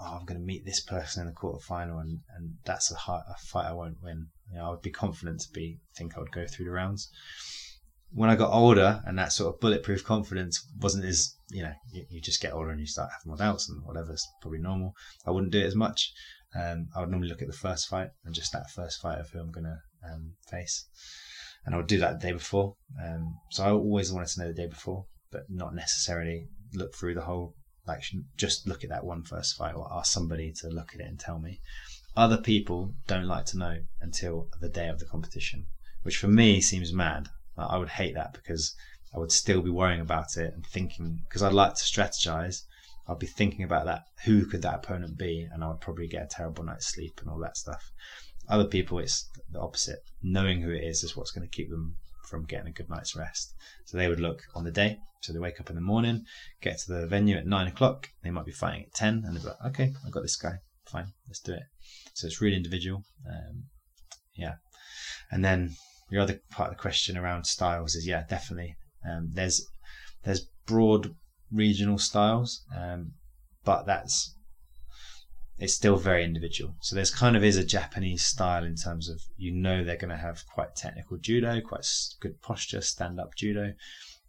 oh, I'm going to meet this person in the quarterfinal, and and that's a, a fight I won't win. You know, I would be confident to be think I would go through the rounds. When I got older, and that sort of bulletproof confidence wasn't as you know, you, you just get older and you start having more doubts and whatever's probably normal. I wouldn't do it as much. Um, I would normally look at the first fight and just that first fight of who I'm going to um, face. And I would do that the day before. Um, so I always wanted to know the day before, but not necessarily look through the whole, like just look at that one first fight or ask somebody to look at it and tell me. Other people don't like to know until the day of the competition, which for me seems mad. I would hate that because I would still be worrying about it and thinking, because I'd like to strategize I'd be thinking about that. Who could that opponent be? And I would probably get a terrible night's sleep and all that stuff. Other people, it's the opposite. Knowing who it is is what's going to keep them from getting a good night's rest. So they would look on the day. So they wake up in the morning, get to the venue at nine o'clock. They might be fighting at ten, and they're like, "Okay, I've got this guy. Fine, let's do it." So it's really individual. Um, yeah, and then your other part of the question around styles is yeah, definitely. Um, there's there's broad regional styles, um, but that's it's still very individual. So there's kind of is a Japanese style in terms of you know they're going to have quite technical judo, quite good posture, stand up judo,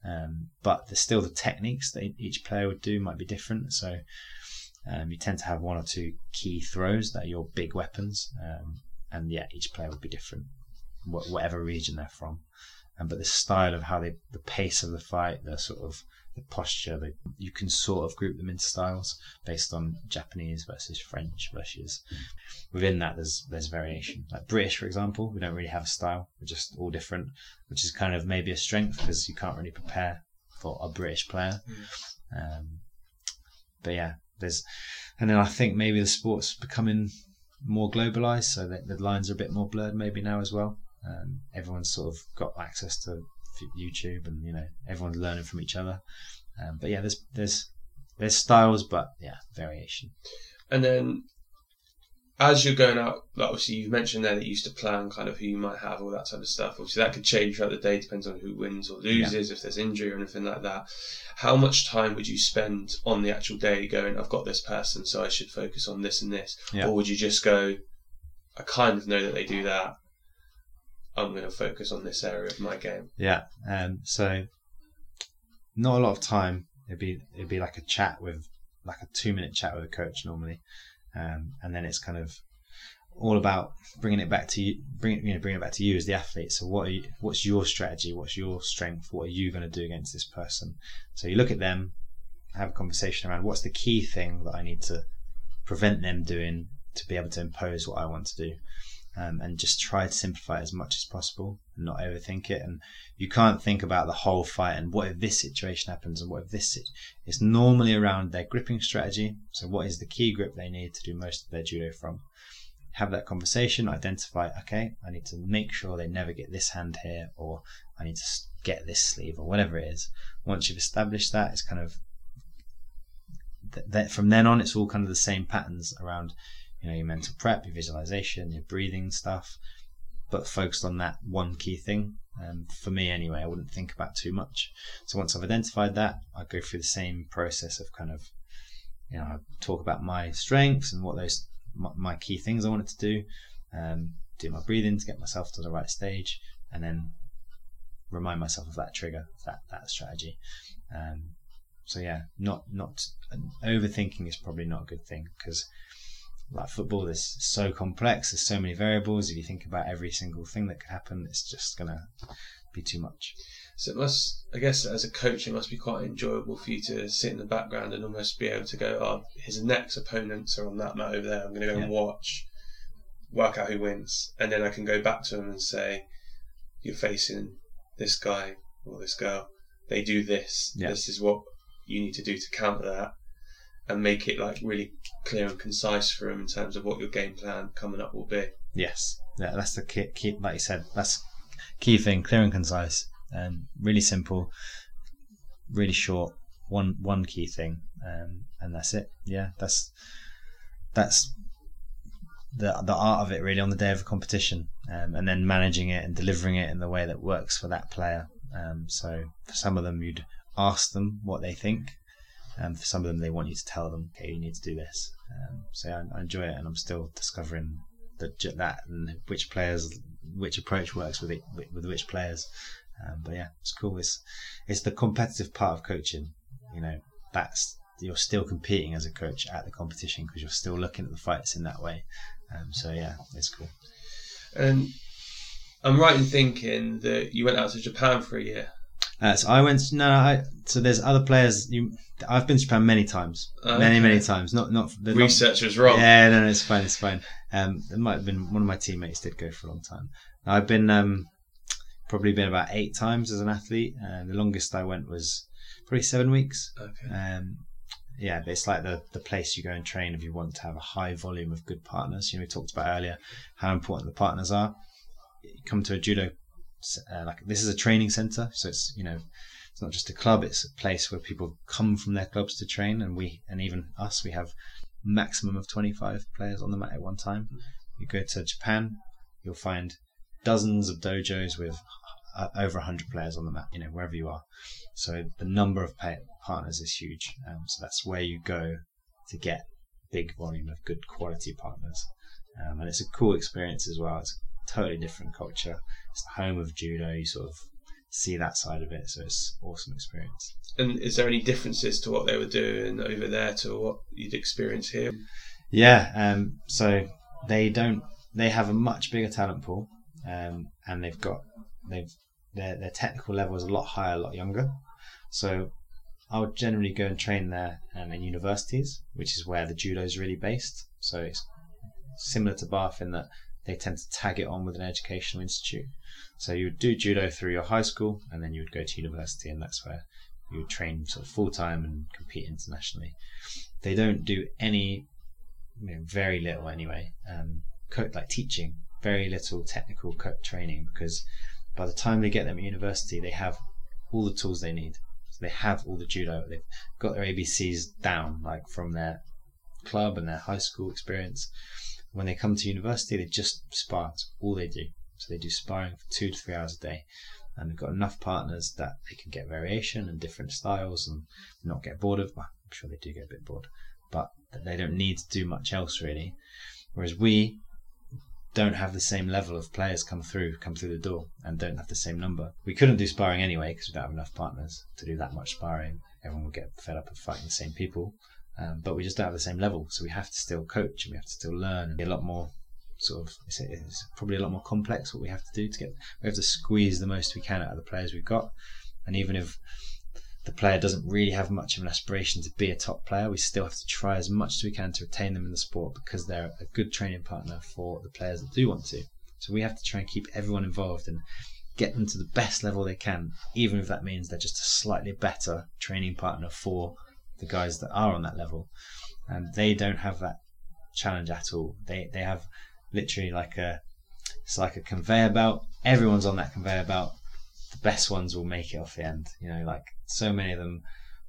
um, but there's still the techniques that each player would do might be different. So um, you tend to have one or two key throws that are your big weapons, um, and yeah, each player would be different, whatever region they're from. Um, but the style of how they, the pace of the fight, the sort of the posture, the, you can sort of group them into styles based on Japanese versus French versus. Within that, there's there's variation. Like British, for example, we don't really have a style. We're just all different, which is kind of maybe a strength because you can't really prepare for a British player. Mm. Um, but yeah, there's, and then I think maybe the sport's becoming more globalized, so that the lines are a bit more blurred maybe now as well. Um, everyone's sort of got access to YouTube, and you know everyone's learning from each other. Um, but yeah, there's there's there's styles, but yeah, variation. And then as you're going out, like obviously you've mentioned there that you used to plan kind of who you might have, all that type of stuff. Obviously that could change throughout the day, depends on who wins or loses, yeah. if there's injury or anything like that. How much time would you spend on the actual day going, I've got this person, so I should focus on this and this? Yeah. Or would you just go, I kind of know that they do that. I'm going to focus on this area of my game. Yeah. Um, so not a lot of time. It'd be it'd be like a chat with like a two minute chat with a coach normally, um, and then it's kind of all about bringing it back to you, bring you know, bring it back to you as the athlete. So what you, what's your strategy? What's your strength? What are you going to do against this person? So you look at them, have a conversation around what's the key thing that I need to prevent them doing to be able to impose what I want to do um, and just try to simplify as much as possible and not overthink it. And you can't think about the whole fight and what if this situation happens and what if this. It's normally around their gripping strategy. So, what is the key grip they need to do most of their judo from? Have that conversation, identify, okay, I need to make sure they never get this hand here, or I need to get this sleeve, or whatever it is. Once you've established that, it's kind of that from then on, it's all kind of the same patterns around you know your mental prep, your visualization, your breathing stuff, but focused on that one key thing. Um, for me, anyway, I wouldn't think about too much. So once I've identified that, I go through the same process of kind of, you know, I talk about my strengths and what those my, my key things I wanted to do, um, do my breathing to get myself to the right stage, and then remind myself of that trigger, that that strategy. Um, so yeah, not not overthinking is probably not a good thing because like football is so complex. There's so many variables. If you think about every single thing that could happen, it's just gonna be too much. So it must, I guess, as a coach, it must be quite enjoyable for you to sit in the background and almost be able to go, "Oh, his next opponents are on that mat over there. I'm going to go yeah. and watch, work out who wins, and then I can go back to him and say, "You're facing this guy or this girl. They do this. Yeah. This is what you need to do to counter that." And make it like really clear and concise for him in terms of what your game plan coming up will be. Yes, yeah, that's the key, key like you said, that's key thing, clear and concise, and really simple, really short. One one key thing, um, and that's it. Yeah, that's that's the the art of it really on the day of a competition, um, and then managing it and delivering it in the way that works for that player. Um, so for some of them, you'd ask them what they think, and for some of them, they want you to tell them, okay, you need to do this. Um, so I, I, enjoy it, and I'm still discovering that that and which players, which approach works with it with which players. Um, but yeah, it's cool. It's it's the competitive part of coaching. You know, that's you're still competing as a coach at the competition because you're still looking at the fights in that way. Um, so yeah, it's cool. And I'm right in thinking that you went out to Japan for a year. Uh, so I went. No, I, so there's other players. You, I've been to Japan many times, okay. many many times. Not not the research was wrong. Yeah, no, no, it's fine, it's fine. Um, it might have been one of my teammates did go for a long time. I've been um, probably been about eight times as an athlete. Uh, the longest I went was probably seven weeks. Okay. Um, yeah, but it's like the the place you go and train if you want to have a high volume of good partners. You know, we talked about earlier how important the partners are. You come to a judo uh, like this is a training center, so it's you know it's not just a club; it's a place where people come from their clubs to train, and we and even us, we have maximum of 25 players on the mat at one time. You go to Japan, you'll find dozens of dojos with uh, over 100 players on the mat, you know, wherever you are. So the number of pay- partners is huge. Um, so that's where you go to get big volume of good quality partners. Um, and it's a cool experience as well. It's totally different culture. It's the home of judo. You sort of see that side of it. So it's awesome experience. And is there any differences to what they were doing over there to what you'd experience here? Yeah. Um, so they don't. They have a much bigger talent pool, um, and they've got they've their their technical level is a lot higher, a lot younger. So I would generally go and train there um, in universities, which is where the judo is really based. So it's similar to Bath in that they tend to tag it on with an educational institute. So you would do judo through your high school, and then you would go to university, and that's where you would train sort of full time and compete internationally. They don't do any, you know, very little anyway, um, like teaching, very little technical training because by the time they get them at university, they have all the tools they need. So they have all the judo. They've got their ABCs down, like from their club and their high school experience. When they come to university, they just spar. All they do. So they do sparring for two to three hours a day. And they've got enough partners that they can get variation and different styles and not get bored of. Well, I'm sure they do get a bit bored, but they don't need to do much else really. Whereas we don't have the same level of players come through come through the door and don't have the same number. We couldn't do sparring anyway because we don't have enough partners to do that much sparring. Everyone would get fed up of fighting the same people. Um, but we just don't have the same level, so we have to still coach and we have to still learn and be a lot more sort of it's, it's probably a lot more complex what we have to do to get we have to squeeze the most we can out of the players we've got and even if the player doesn't really have much of an aspiration to be a top player, we still have to try as much as we can to retain them in the sport because they're a good training partner for the players that do want to. So we have to try and keep everyone involved and get them to the best level they can, even if that means they're just a slightly better training partner for the guys that are on that level. And they don't have that challenge at all. They they have literally like a it's like a conveyor belt. Everyone's on that conveyor belt the best ones will make it off the end. You know, like so many of them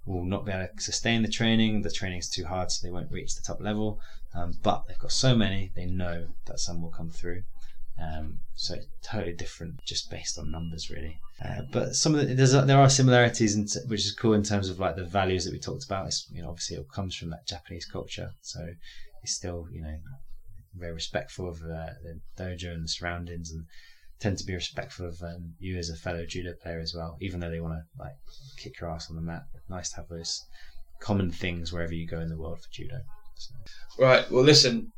will not be able to sustain the training. The training is too hard, so they won't reach the top level. Um, but they've got so many, they know that some will come through. Um, so totally different, just based on numbers, really. Uh, but some of the, there's there are similarities, in, which is cool in terms of like the values that we talked about. It's, you know, obviously it comes from that Japanese culture, so it's still you know very respectful of uh, the dojo and the surroundings and tend to be respectful of um, you as a fellow judo player as well, even though they want to like kick your ass on the mat. Nice to have those common things wherever you go in the world for judo. So. Right. Well, listen.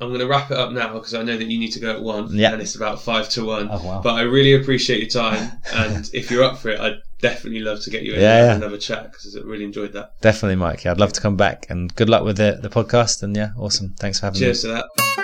I'm going to wrap it up now because I know that you need to go at one, yeah. and it's about five to one. Oh, wow. But I really appreciate your time, and if you're up for it, I'd definitely love to get you in yeah, yeah. another chat because I really enjoyed that. Definitely, Mike. Yeah, I'd love to come back, and good luck with the the podcast. And yeah, awesome. Thanks for having Cheers me. Cheers to that.